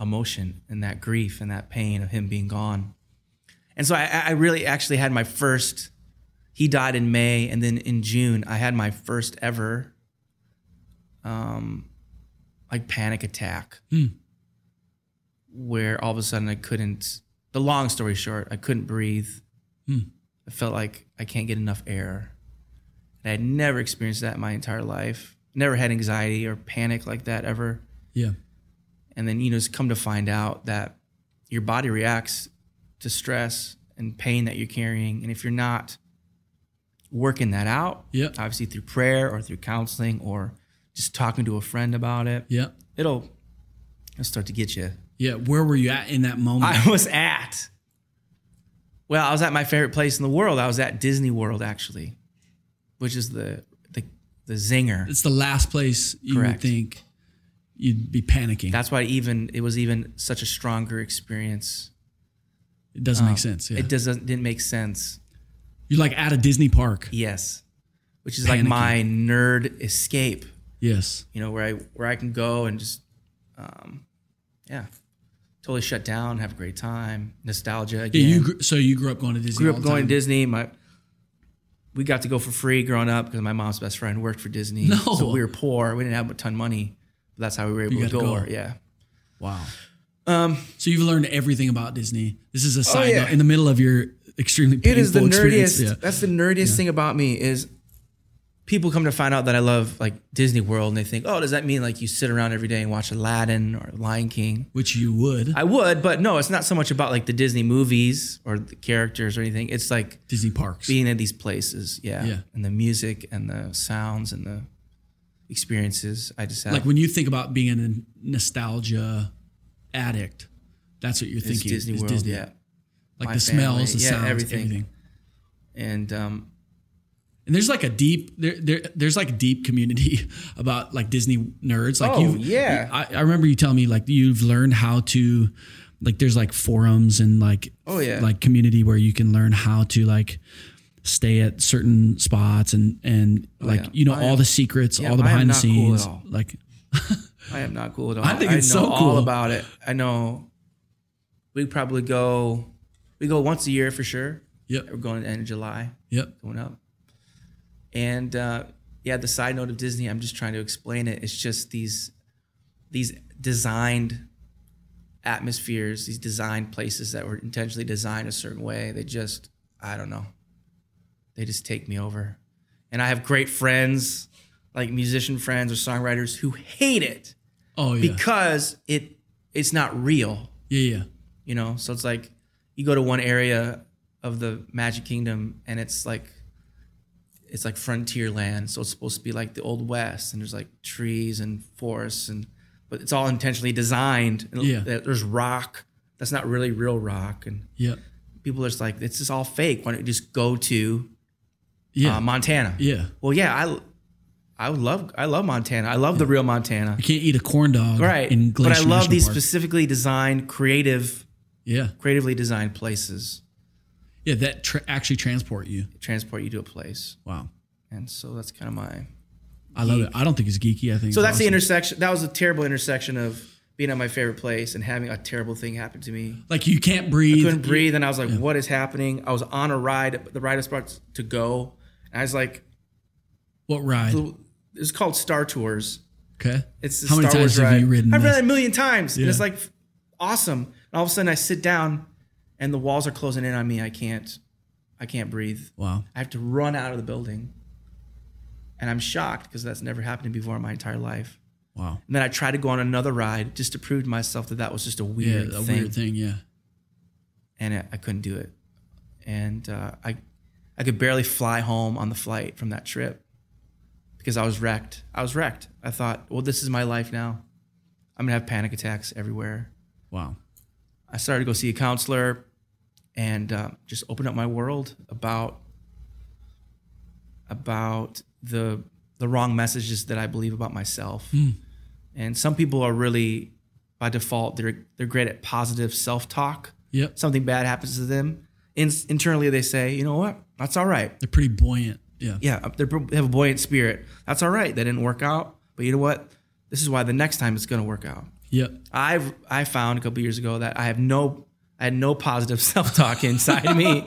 emotion and that grief and that pain of him being gone. And so I, I really actually had my first, he died in May, and then in June, I had my first ever um like panic attack Hmm. where all of a sudden I couldn't the long story short, I couldn't breathe. Hmm. I felt like I can't get enough air. And I had never experienced that in my entire life. Never had anxiety or panic like that ever. yeah And then, you know, just come to find out that your body reacts to stress and pain that you're carrying. And if you're not working that out, Yep. obviously through prayer or through counseling or just talking to a friend about it, yep it'll, it'll start to get you. yeah where were you at in that moment I was at, well, I was at my favorite place in the world. I was at Disney World, actually, which is the, the, the zinger. it's the last place you would think you'd be panicking. That's why even, it was even such a stronger experience. it doesn't make sense. Yeah. It doesn't, didn't make sense. You're like at a Disney park. Yes, which is like my nerd escape. Yes. You know, where I where I can go and just, um, yeah, totally shut down, have a great time, nostalgia Yeah. again. You gr- so you grew up going to Disney. grew all up going time? to Disney. My we got to go for free growing up because my mom's best friend worked for Disney. No. so we were poor. We didn't have a ton of money, that's how we were able You to go. Yeah. Wow. Um, So you've learned everything about Disney. This is a side yeah. note in the middle of your extremely painful it is the experience. nerdiest. Yeah. That's the nerdiest thing about me is people come to find out that I love like Disney World and they think, oh, does that mean like you sit around every day and watch Aladdin or Lion King? Which you would. I would, but no, it's not so much about like the Disney movies or the characters or anything. It's like Disney parks. being at these places, yeah, Yeah. and the music and the sounds and the experiences. I just have like when you think about being a nostalgia addict, that's what you're it's thinking. Disney World, Disney. yeah, Like My the smells, the yeah, sounds, everything. everything. and um, And there's like a deep there, there there's like a deep community [LAUGHS] about like Disney nerds. Like Oh, you yeah. I, I remember you telling me like you've learned how to like there's like forums and like Oh, yeah. like community where you can learn how to like stay at certain spots and and like Oh, yeah. you know I all am- the secrets, yeah, all the behind the cool at scenes. all. Like [LAUGHS] I am not cool at all. I think it's know so all cool. about it. I know. We probably go. We go once a year for sure. Yep. We're going to end of July, Yep. going up. And uh, yeah, the side note of Disney, I'm just trying to explain it. It's just these these designed atmospheres, these designed places that were intentionally designed a certain way. They just, I don't know. They just take me over. And I have great friends, like musician friends or songwriters, who hate it Oh yeah. because it it's not real yeah. Yeah. you know so it's like you go to one area of the magic kingdom and it's like it's like Frontierland so it's supposed to be like the old west and there's like trees and forests and but it's all intentionally designed And Yeah. there's rock that's not really real rock and Yep. people are just like it's just all fake why don't you just go to Yeah. uh, montana yeah. well yeah i I love I love Montana. I love the real Montana. You can't eat a corn dog. Right. In but I love National these Park. specifically designed creative Yeah. creatively designed places Yeah. That tra- actually transport you. transport you to a place. Wow. And so that's kind of my I love it. I don't think it's geeky. I think So it's that's the intersection. That was a terrible intersection of being at my favorite place and having a terrible thing happen to me. Like you can't breathe. Couldn't breathe, and I was like, "What is happening?" I was on a ride. The ride is about to go, and I was like, What ride? "It's called Star Tours. Okay. It's the How many Star times Wars have ride. you ridden I've this? ridden it a million times, and it's like awesome. And all of a sudden, I sit down, and the walls are closing in on me. I can't, I can't breathe. Wow. I have to run out of the building, and I'm shocked because that's never happened before in my entire life. Wow. And then I tried to go on another ride just to prove to myself that that was just a Yeah. weird A thing, weird thing. Yeah. and I, I couldn't do it. And uh, I, I could barely fly home on the flight from that trip because I was wrecked. I was wrecked. I thought, well, this is my life now. I'm gonna have panic attacks everywhere. Wow. I started to go see a counselor and uh, just open up my world about about the the wrong messages that I believe about myself. And some people are really by default they're they're great at positive self-talk. Yep. Something bad happens to them. In, internally they say, "You know what? That's all right. They're pretty buoyant. Yeah. Yeah, uh, they're, have a buoyant spirit. That's all right. That didn't work out, but you know what? This is why the next time it's going to work out." Yep. I've I found a couple years ago that I have no I had no positive [LAUGHS] self talk inside me.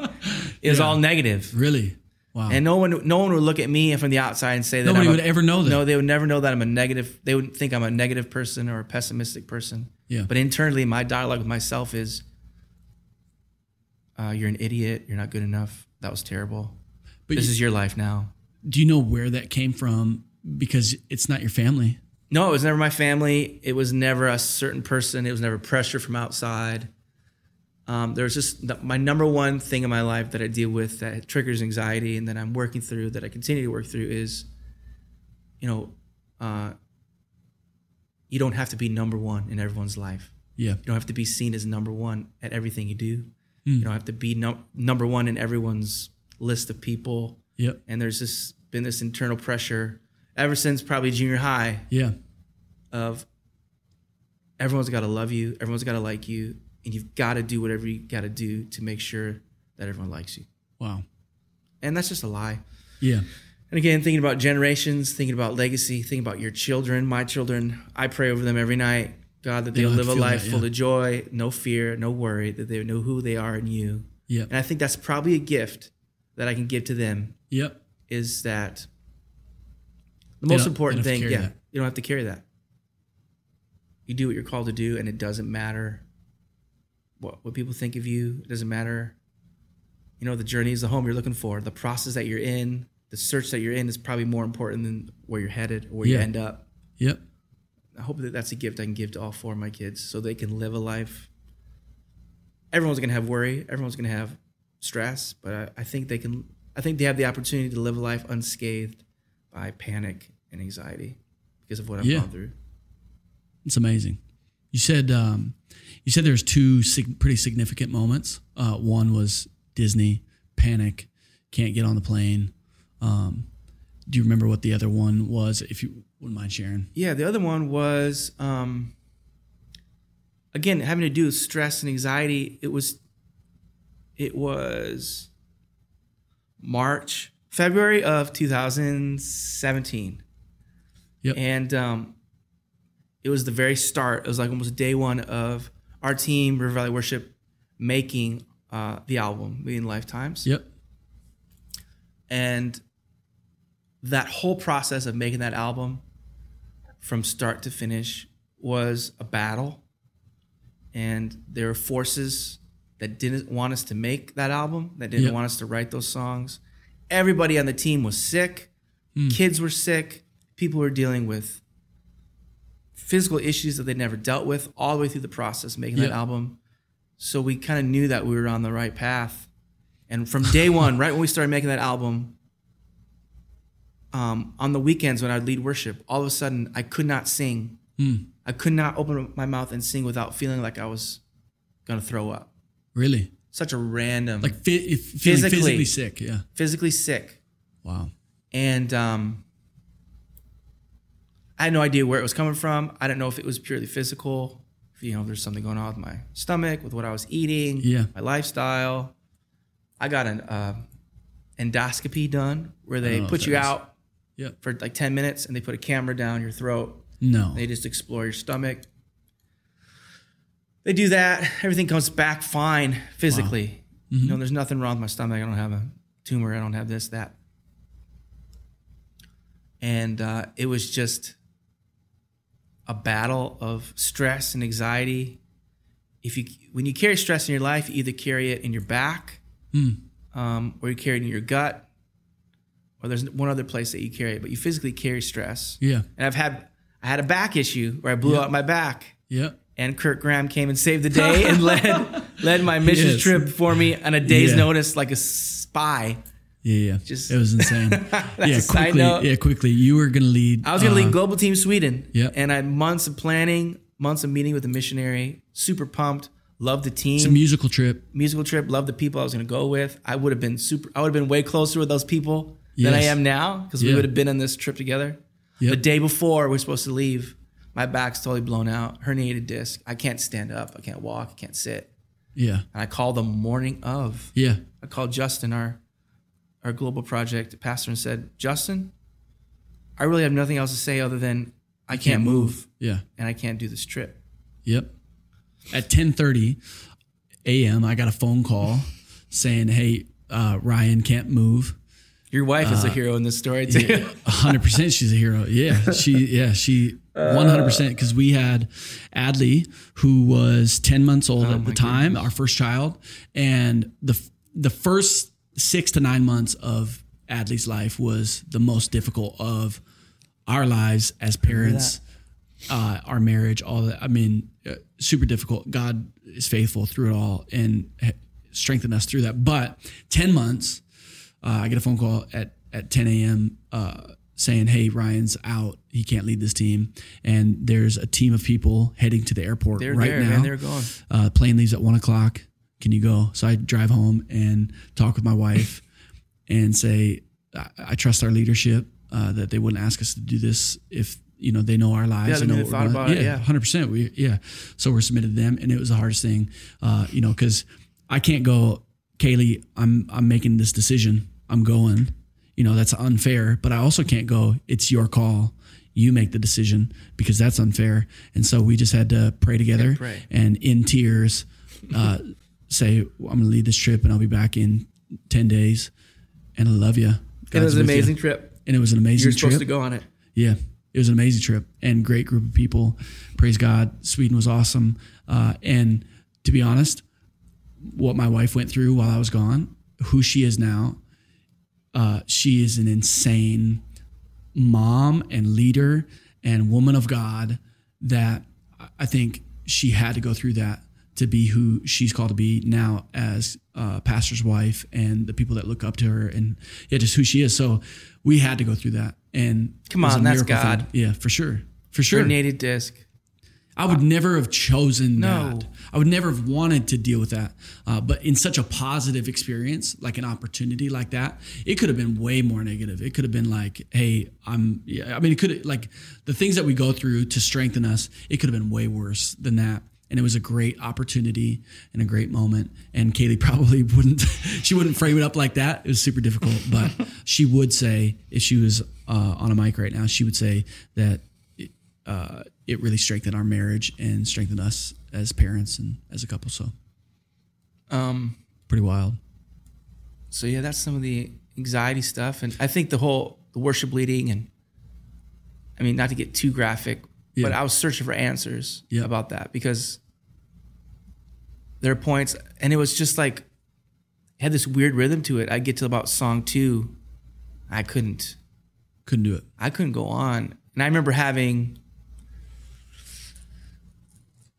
It [LAUGHS] was Yeah. all negative. Really. Wow. And no one no one would look at me from the outside and say that Nobody I'm a- would ever know that. No, they would never know that I'm a negative. They would think I'm a negative person or a pessimistic person. Yeah. But internally, my dialogue with myself is, uh, "You're an idiot. You're not good enough. That was terrible. But this you- is your life now." do you know where that came from? Because it's not your family. No, it was never my family. It was never a certain person. It was never pressure from outside. Um, there was just the, my number one thing in my life that I deal with that triggers anxiety and that I'm working through, that I continue to work through is, you know, uh, you don't have to be number one in everyone's life. Yeah. You don't have to be seen as number one at everything you do. Hmm. You don't have to be num- number one in everyone's list of people. Yep. And there's just been this internal pressure ever since probably junior high Yeah. of everyone's got to love you, everyone's got to like you, and you've got to do whatever you got to do to make sure that everyone likes you. Wow. And that's just a lie. Yeah. And again, thinking about generations, thinking about legacy, thinking about your children, my children, I pray over them every night. God, that They they'll live a life that, full of joy, no fear, no worry, that they know who they are in you. Yep. And I think that's probably a gift that I can give to them Yep. is that the They most important they don't have thing, yeah, that. you don't have to carry that. You do what you're called to do, and it doesn't matter what what people think of you. It doesn't matter. You know, the journey is the home you're looking for. The process that you're in, the search that you're in, is probably more important than where you're headed or where you end up. Yep. I hope that that's a gift I can give to all four of my kids, so they can live a life. Everyone's gonna have worry. Everyone's gonna have stress, but I, I think they can. I think they have the opportunity to live a life unscathed by panic and anxiety because of what I've Yeah. gone through. It's amazing. You said um, you said there's two sig- pretty significant moments. Uh, one was Disney panic, can't get on the plane. Um, do you remember what the other one was? If you wouldn't mind sharing. Yeah, the other one was um, again having to do with stress and anxiety. It was it was March, February of 2017. Yep. And um, it was the very start. It was like almost day one of our team, River Valley Worship, making uh, the album, Million Lifetimes. Yep. And that whole process of making that album from start to finish was a battle. And there were forces that didn't want us to make that album, that didn't Yep. want us to write those songs. Everybody on the team was sick. Hmm. Kids were sick. People were dealing with physical issues that they'd never dealt with all the way through the process making Yep. that album. So we kind of knew that we were on the right path. And from day one, right when we started making that album, um, on the weekends when I'd lead worship, all of a sudden I could not sing. I could not open my mouth and sing without feeling like I was gonna throw up. Really? Such a random, Like fi- Physically. physically sick. Yeah. physically sick, Wow. and um, I had no idea where it was coming from. I didn't know if it was purely physical. If, you know, there's something going on with my stomach, with what I was eating, Yeah. my lifestyle. I got an uh, endoscopy done where they put you out Yep. for like 10 minutes and they put a camera down your throat. No. They just explore your stomach. They do that. Everything comes back fine physically. Mm-hmm. You know, there's nothing wrong with my stomach. I don't have a tumor. I don't have this, that. And uh, it was just a battle of stress and anxiety. If you, when you carry stress in your life, you either carry it in your back, Hmm. um, or you carry it in your gut, or there's one other place that you carry it. But you physically carry stress. Yeah. And I've had I had a back issue where I blew out my back, Yeah. and Kurt Graham came and saved the day and led [LAUGHS] led my mission Yes. trip for me on a day's Yeah. notice, like a spy. Yeah. Yeah. Just- it was insane. [LAUGHS] That's yeah. a side Quickly. note. Yeah. Quickly. You were gonna lead. I was going to uh, lead Global Team Sweden, yeah. and I had months of planning, months of meeting with the missionary. Super pumped. Loved the team. It's a musical trip. musical trip. Loved the people I was going to go with. I would have been super. I would have been way closer with those people than I am now because we would have been on this trip together. Yep. The day before we are supposed to leave, my back's totally blown out, herniated disc. I can't stand up. I can't walk. I can't sit. Yeah. And I called the morning of. Yeah. I called Justin, our our global project pastor, and said, Justin, I really have nothing else to say other than I can't move Yeah. and I can't do this trip. Yep. At 10:30 a.m., I got a phone call saying, "Hey, uh, Ryan can't move." Your wife is a Uh, hero in this story too. hundred percent, she's a hero. Yeah, [LAUGHS] she, yeah, she, one hundred percent. Because we had Adley, who was ten months old at the time, our first child, and the the first six to nine months of Adley's life was the most difficult of our lives as parents, uh, our marriage, all that. I mean, uh, super difficult. God is faithful through it all and ha- strengthened us through that. But ten months uh, I get a phone call at at 10 a.m. Uh, saying, "Hey, Ryan's out. He can't lead this team." And there's a team of people heading to the airport They're right there, now. man. They're going. Uh, plane leaves at one o'clock. Can you go? So I drive home and talk with my wife [LAUGHS] and say, I, I trust our leadership uh, that they wouldn't ask us to do this if you know they know our lives. Yeah, they know what thought about it, yeah. hundred percent. We yeah. So we're submitted to them, and it was the hardest thing, uh, you know, because I can't go, Kaylee. I'm I'm making this decision. I'm going. You know that's unfair, but I also can't go. It's your call. You make the decision because that's unfair. And so we just had to pray together pray. and in tears uh, say, "I'm going to lead this trip, and I'll be back in ten days." And I love you. It was an with you. amazing trip. and it was an amazing You're supposed trip. to go on it. Yeah, it was an amazing trip and great group of people. Praise God. Sweden was awesome. Uh, and to be honest, what my wife went through while I was gone, who she is now, uh, she is an insane mom and leader and woman of God that I think she had to go through that to be who she's called to be now as a pastor's wife and the people that look up to her and yeah, just who she is. So we had to go through that. And Come it was a on, that's God. thing. Yeah, for sure. For sure. Herniated disc. I would never have chosen No. that. I would never have wanted to deal with that. Uh, but in such a positive experience, like an opportunity like that, it could have been way more negative. It could have been like, hey, I'm, yeah, I mean, it could have, like, the things that we go through to strengthen us, it could have been way worse than that. And it was a great opportunity and a great moment. And Kaylee [LAUGHS] probably wouldn't, [LAUGHS] she wouldn't frame it up like that. It was super difficult. But [LAUGHS] she would say, if she was uh, on a mic right now, she would say that uh, it really strengthened our marriage and strengthened us as parents and as a couple. So Um, pretty wild. so yeah, that's some of the anxiety stuff, and I think the whole the worship leading, and I mean, not to get too graphic, but I was searching for answers Yeah. about that because there are points, and it was just like had this weird rhythm to it. I get to about song two, I couldn't, Couldn't do it. I couldn't go on, and I remember having.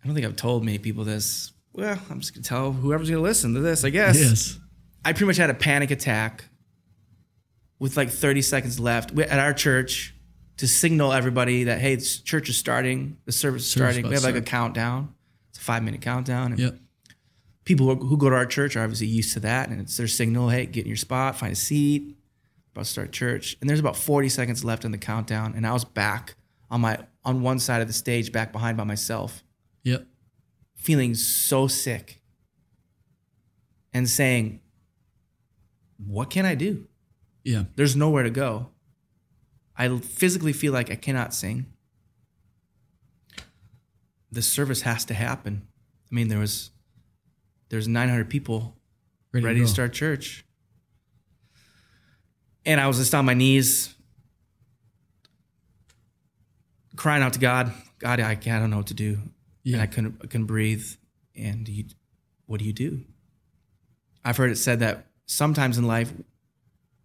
I don't think I've told many people this. Well, I'm just gonna tell whoever's gonna listen to this, I guess. Yes. I pretty much had a panic attack with like 30 seconds left at our church to signal everybody that hey, this church is starting, the service is Service starting. We have like a countdown. It's a five minute countdown. And Yep. people who, who go to our church are obviously used to that, and it's their signal. Hey, get in your spot, find a seat. About to start church, and there's about 40 seconds left on the countdown, and I was back on my on one side of the stage, back behind by myself, Yep. feeling so sick, and saying, "What can I do?" Yeah. There's nowhere to go. I physically feel like I cannot sing. The service has to happen. I mean, there was there's 900 people Ready, ready to, to start church. And I was just on my knees, crying out to God. God, I, I don't know what to do. Yeah. And I couldn't, I couldn't breathe. And you, what do you do? I've heard it said that sometimes in life,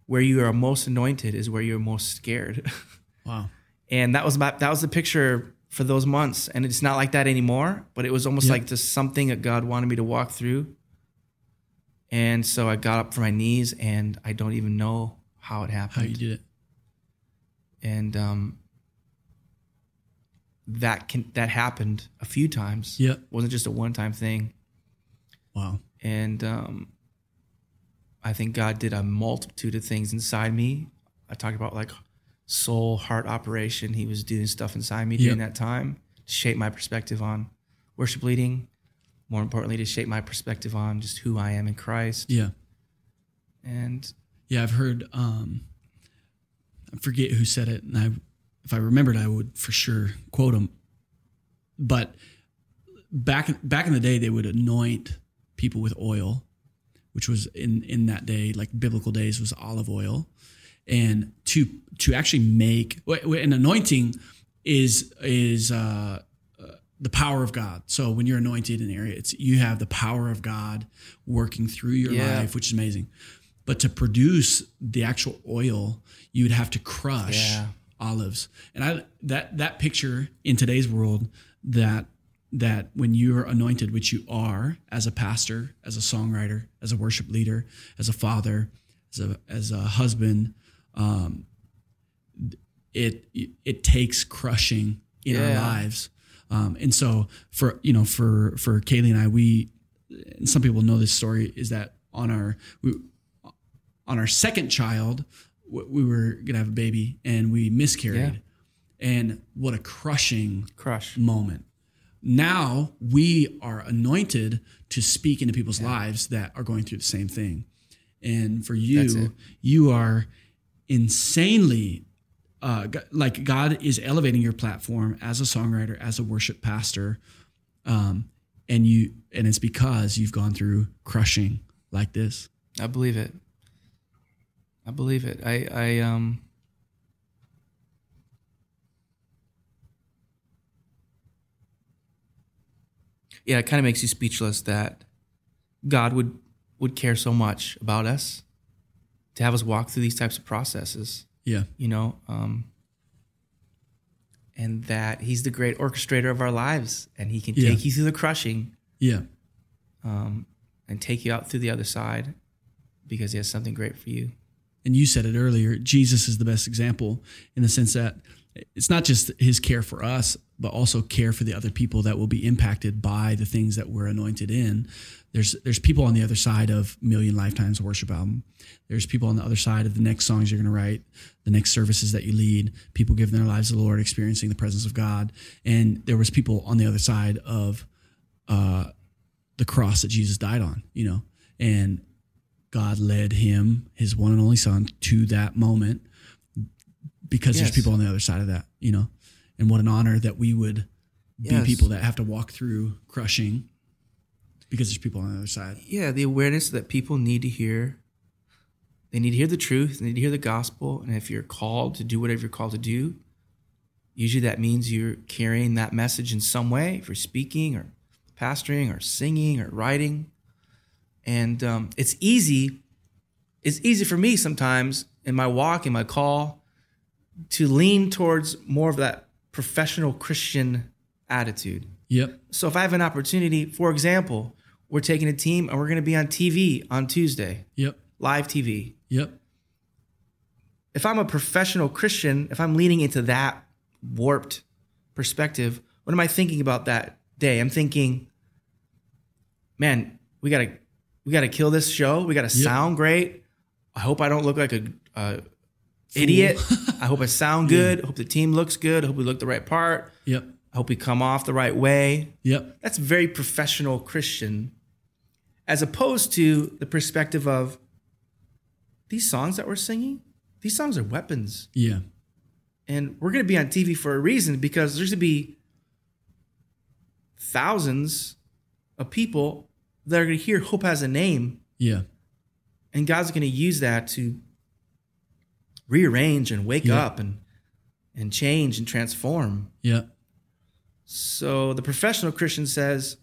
where you are most anointed is where you're most scared. [LAUGHS] Wow. and that was my, that was the picture for those months. And it's not like that anymore. But it was almost like just something that God wanted me to walk through. And so I got up from my knees, and I don't even know how it happened. How you did it. And um, that can that happened a few times. Yep. wasn't just a one time thing. Wow. And um, I think God did a multitude of things inside me. I talked about like soul heart operation. He was doing stuff inside me during Yep. that time to shape my perspective on worship leading. More importantly, to shape my perspective on just who I am in Christ. Yeah. And Yeah, I've heard. Um, I forget who said it, and I, if I remembered, I would for sure quote them. But back back in the day, they would anoint people with oil, which was in in that day, like biblical days, was olive oil, and to to actually make an anointing is is uh, uh, the power of God. So when you're anointed in an area, it's you have the power of God working through your Yeah. life, which is amazing. But to produce the actual oil, you would have to crush Yeah. Olives. And I that that picture in today's world that that when you are anointed, which you are as a pastor, as a songwriter, as a worship leader, as a father, as a as a husband, um, it it takes crushing in our lives. Um, and so for you know for for Kaylee and I, we and some people know this story is that on our we, on our second child, we were gonna have a baby and we miscarried, and what a crushing crush. moment. Now we are anointed to speak into people's lives that are going through the same thing. And for you, you are insanely uh, like God is elevating your platform as a songwriter, as a worship pastor, um, and you and it's because you've gone through crushing like this. I believe it. I believe it. I I um Yeah, it kind of makes you speechless that God would would care so much about us to have us walk through these types of processes, Yeah, you know, um and that he's the great orchestrator of our lives and he can Yeah. take you through the crushing yeah, um, and take you out through the other side because he has something great for you. And you said it earlier jesus is the best example in the sense that it's not just his care for us but also care for the other people that will be impacted by the things that we're anointed in. There's there's people on the other side of million lifetimes worship album. There's people on the other side of the next songs you're going to write the next services that you lead people giving their lives to the lord experiencing the presence of god. And there was people on the other side of uh, the cross that jesus died on you know? And God led him, his one and only son, to that moment because there's people on the other side of that, you know. And what an honor that we would be Yes. people that have to walk through crushing because there's people on the other side. Yeah, the awareness that people need to hear. They need to hear the truth. They need to hear the gospel. And if you're called to do whatever you're called to do, usually that means you're carrying that message in some way. If you're speaking or pastoring or singing or writing, and um, it's easy. It's easy for me sometimes in my walk, in my call, to lean towards more of that professional Christian attitude. Yep. So if I have an opportunity, for example, we're taking a team and we're going to be on TV on Tuesday, Yep. live TV. Yep. If I'm a professional Christian, if I'm leaning into that warped perspective, what am I thinking about that day? I'm thinking, man, we got to we got to kill this show. We got to Yep. sound great. I hope I don't look like a, a idiot. I hope I [LAUGHS] sound good. I hope the team looks good. I hope we look the right part. Yep. I hope we come off the right way. Yep. that's very professional Christian, as opposed to the perspective of these songs that we're singing. These songs are weapons, Yeah. and we're going to be on TV for a reason because there's going to be thousands of people that are going to hear "Hope Has a Name," Yeah. and God's going to use that to rearrange and wake Yeah. up and and change and transform. Yeah. So the professional Christian says,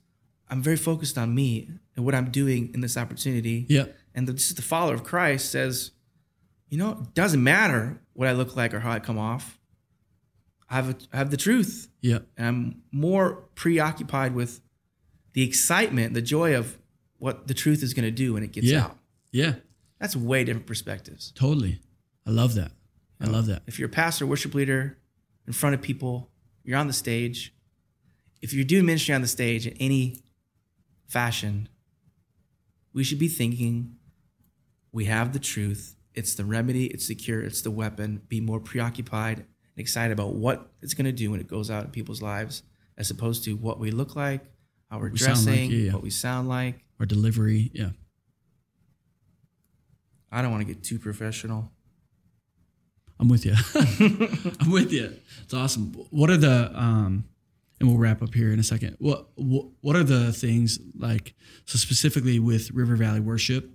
I'm very focused on me and what I'm doing in this opportunity. Yeah. And the, just the follower of Christ says, you know, it doesn't matter what I look like or how I come off. I have, a, I have the truth. Yeah. And I'm more preoccupied with the excitement, the joy of what the truth is going to do when it gets Yeah. out. Yeah. That's way different perspectives. Totally. I love that. I love that. If you're a pastor, worship leader, in front of people, you're on the stage. If you're doing ministry on the stage in any fashion, we should be thinking we have the truth. It's the remedy, it's the cure, it's the weapon. Be more preoccupied and excited about what it's going to do when it goes out in people's lives, as opposed to what we look like, how we're We sound like, dressing, yeah, yeah. what we sound like. Our delivery. Yeah. I don't want to get too professional. I'm with you. [LAUGHS] I'm with you. It's awesome. What are the um and we'll wrap up here in a second. What what, what are the things like so specifically with River Valley Worship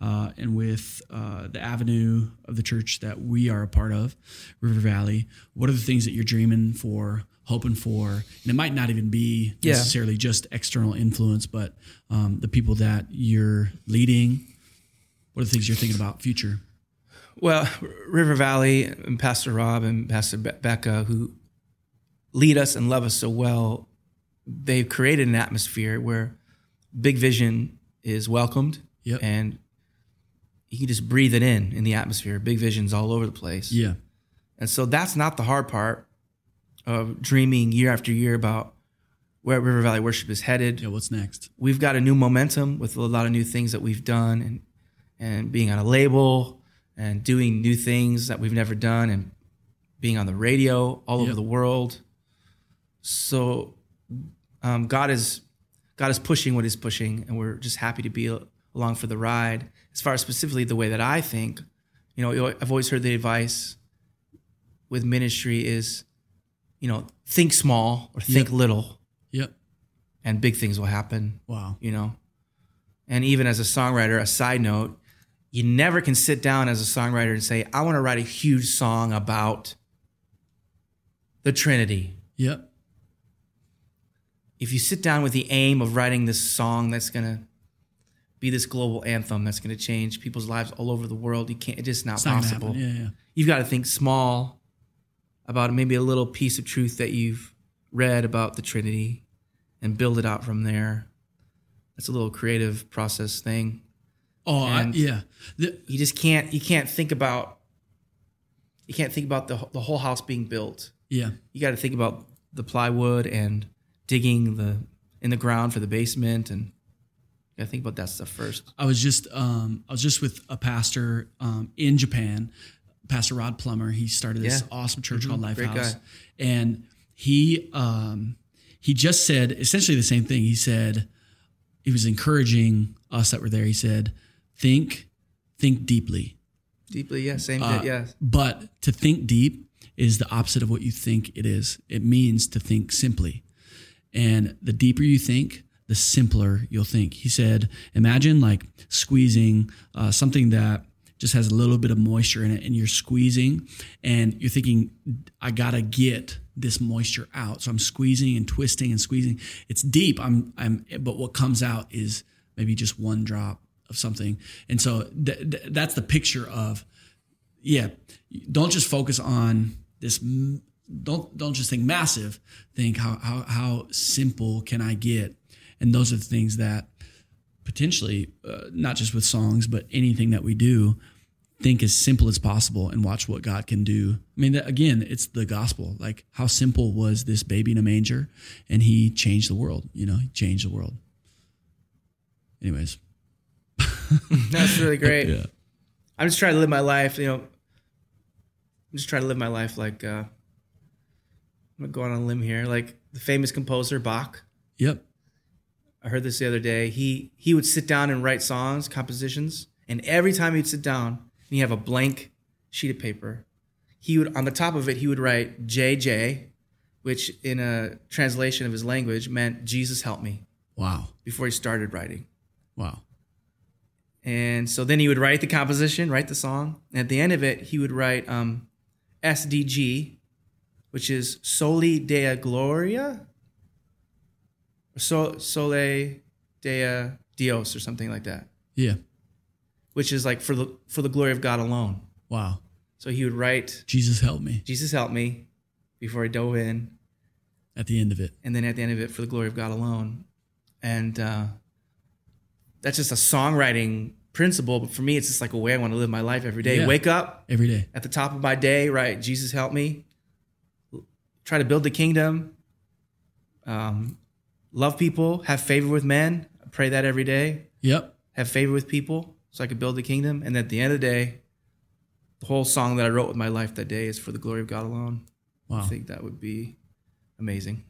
uh, and with uh, the avenue of the church that we are a part of, River Valley? What are the things that you're dreaming for, hoping for? And it might not even be Yeah. necessarily just external influence, but um, the people that you're leading. What are the things you're thinking about future? Well, River Valley and Pastor Rob and Pastor Be- Becca, who lead us and love us so well, they've created an atmosphere where big vision is welcomed Yep. and you can just breathe it in in the atmosphere. Big vision's all over the place. Yeah. And so that's not the hard part of dreaming year after year about where River Valley Worship is headed Yeah. What's next? we've got a new momentum with a lot of new things that we've done and and being on a label and doing new things that we've never done and being on the radio all over the world so um, god is god is pushing what he's pushing and we're just happy to be along for the ride as far as specifically the way that i think you know i've always heard the advice with ministry is you know think small or think Yep. little Yep. and big things will happen Wow. you know and even as a songwriter a side note you never can sit down as a songwriter and say i want to write a huge song about the trinity Yep. if you sit down with the aim of writing this song that's going to be this global anthem that's going to change people's lives all over the world you can't it's just not It's possible. Yeah. Yeah. you've got to think small about maybe a little piece of truth that you've read about the Trinity and build it out from there. That's a little creative process thing. Oh, I, yeah. The- You just can't you can't think about you can't think about the the whole house being built. yeah. You got to think about the plywood and digging the in the ground for the basement and I think about that stuff first. I was just um, I was just with a pastor um, in Japan, Pastor Rod Plummer. He started this Yeah. awesome church called Mhm. Great Lifehouse, and he um, he just said essentially the same thing. He said he was encouraging us that were there. He said, "Think, think deeply." Deeply, yeah, same Uh, yeah. But to think deep, is the opposite of what you think it is. It means to think simply. And the deeper you think, the simpler you'll think. He said, imagine like squeezing uh, something that just has a little bit of moisture in it and you're squeezing and you're thinking, I gotta get this moisture out. So I'm squeezing and twisting and squeezing. It's deep. I'm, I'm, but what comes out is maybe just one drop of something. And so th- th- that's the picture of, yeah, don't just focus on this. Don't don't just think massive. Think how how how simple can I get? And those are the things that potentially, uh, not just with songs, but anything that we do, think as simple as possible and watch what God can do. I mean, again, it's the gospel. Like, how simple was this baby in a manger? And he changed the world. You know, he changed the world. Anyways, [LAUGHS] that's really great. yeah. I'm just trying to live my life. You know, I'm just trying to live my life like. Uh, I'm gonna go on a limb here, like the famous composer Bach. Yep. I heard this the other day. He he would sit down and write songs, compositions, and every time he'd sit down and he have a blank sheet of paper, he would on the top of it he would write JJ, which in a translation of his language meant Jesus help me. Wow. Before he started writing. Wow. And so then he would write the composition, write the song, and at the end of it he would write um, SDG, which is Soli Deo Gloria, so, Sole Dea Dios, or something like that. Yeah. Which is like for the for the glory of God alone. Wow. So he would write Jesus help me Jesus help me before I dove in, at the end of it. and then at the end of it for the glory of God alone, and uh, that's just a songwriting principle. But for me, it's just like a way I want to live my life every day. Yeah. Wake up, Every day. at the top of my day, right? Jesus help me. Try to build the kingdom. Um, love people. Have favor with men. I pray that every day. Yep. Have favor with people so I could build the kingdom. And at the end of the day, the whole song that I wrote with my life that day is for the glory of God alone. Wow. I think that would be amazing.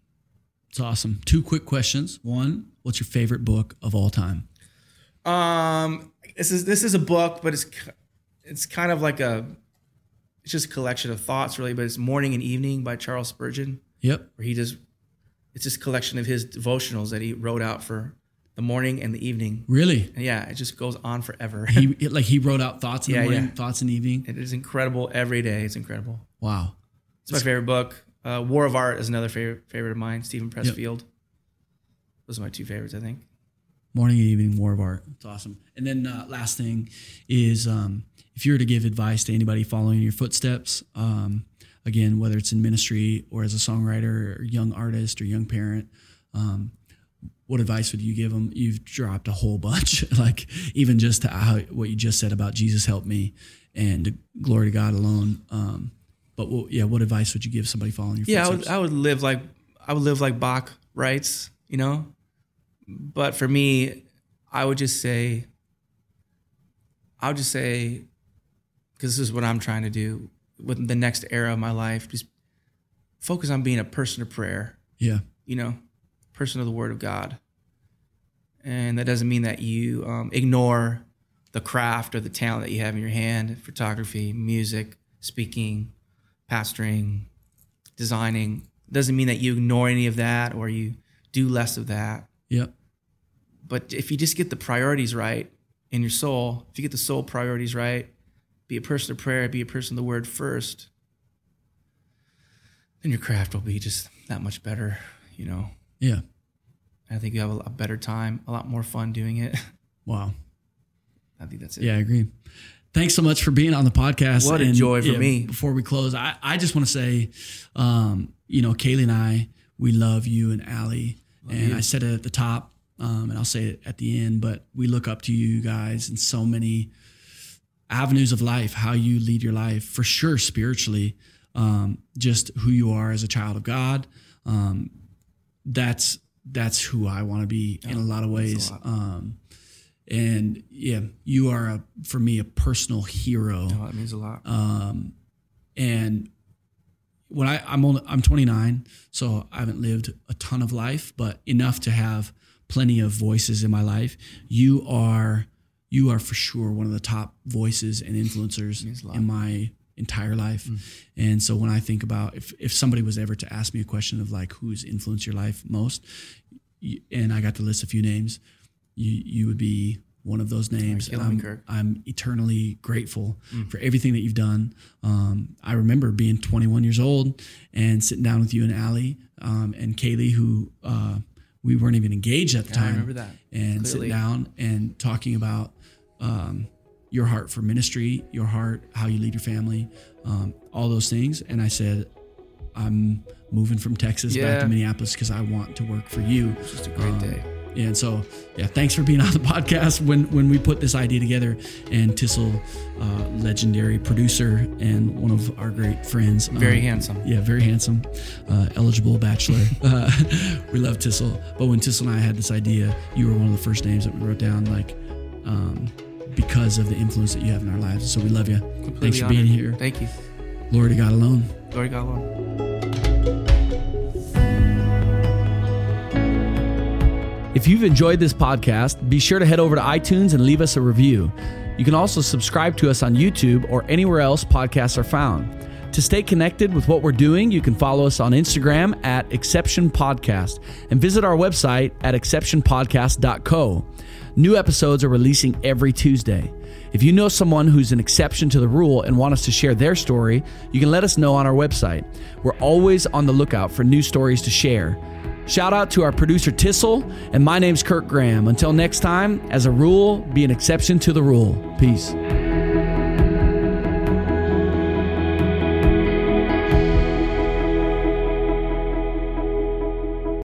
It's awesome. Two quick questions. One, what's your favorite book of all time? Um, this is this is a book, but it's it's kind of like a it's just a collection of thoughts, really. But it's Morning and Evening by Charles Spurgeon. Yep. where he just it's just a collection of his devotionals that he wrote out for the morning and the evening. Really? And yeah, it just goes on forever. He [LAUGHS] like he wrote out thoughts in Yeah, the morning, yeah. thoughts in the evening. it is incredible every day. It's incredible. Wow. It's my favorite book. Uh, War of Art is another favorite favorite of mine. Steven Pressfield. Those are my two favorites, I think. Morning and evening, War of Art. It's awesome. And then uh, last thing is um, if you were to give advice to anybody following your footsteps, um, again, whether it's in ministry or as a songwriter or young artist or young parent, um, what advice would you give them? You've dropped a whole bunch, [LAUGHS] like even just to how, what you just said about Jesus help me and glory to God alone. Um, but what, yeah, what advice would you give somebody following your Yeah, I footsteps? would, I would live like I would live like Bach writes, you know. But for me, I would just say, I would just say, because this is what I'm trying to do with the next era of my life, just focus on being a person of prayer, yeah, you know, person of the Word of God. And that doesn't mean that you um, ignore the craft or the talent that you have in your hand photography, music, speaking, pastoring, designing. Doesn't mean that you ignore any of that or you do less of that. yep, But if you just get the priorities right in your soul, if you get the soul priorities right, be a person of prayer, be a person of the word first, then your craft will be just that much better, you know. yeah. I think you have a, a better time, a lot more fun doing it. [LAUGHS] Wow. I think that's it. Yeah, I agree. Thanks so much for being on the podcast. What a joy for me. Before we close, I, I just want to say, um, you know, Kaylee and I, we love you and Allie. and I said it at the top, um, and I'll say it at the end, but we look up to you guys in so many avenues of life, how you lead your life, for sure, spiritually, um, just who you are as a child of God. Um, that's that's who I want to be in a lot of ways. lot. Um, and yeah, you are a, for me a personal hero. Oh, that means a lot. And when I I'm only I'm 29, so I haven't lived a ton of life, but enough to have plenty of voices in my life. You are you are for sure one of the top voices and influencers Means a lot. in my entire life. And so when I think about if, if somebody was ever to ask me a question of like who's influenced your life most, and I got to list a few names, you you would be one of those names. And I'm, I'm eternally grateful for everything that you've done. Um, I remember being 21 years old and sitting down with you and Allie um, and Kaylee, who uh, we weren't even engaged at the I time. remember that, And clearly. sitting down and talking about um, your heart for ministry, your heart, how you lead your family, um, all those things. And I said, I'm moving from Texas back to Minneapolis because I want to work for you. It's just a great Um, day. And so, yeah, thanks for being on the [LAUGHS] podcast when when we put this idea together. And Tyssul, uh, legendary producer and one of our great friends, Very um, handsome. yeah, very handsome, uh, eligible bachelor. uh, [LAUGHS] [LAUGHS] we love Tyssul. But when Tyssul and I had this idea, you were one of the first names that we wrote down, like um, because of the influence that you have in our lives. So we love you. Completely Thanks for honored. being here. Thank you. Glory to God alone. Glory to God alone. If you've enjoyed this podcast, be sure to head over to iTunes and leave us a review. You can also subscribe to us on YouTube or anywhere else podcasts are found. To stay connected with what we're doing, you can follow us on Instagram at Exception Podcast and visit our website at exceptionpodcast.co. New episodes are releasing every Tuesday. If you know someone who's an exception to the rule and want us to share their story, you can let us know on our website. We're always on the lookout for new stories to share. Shout out to our producer Tyssul, and my name's Kirk Graham. Until next time, as a rule, be an exception to the rule. Peace.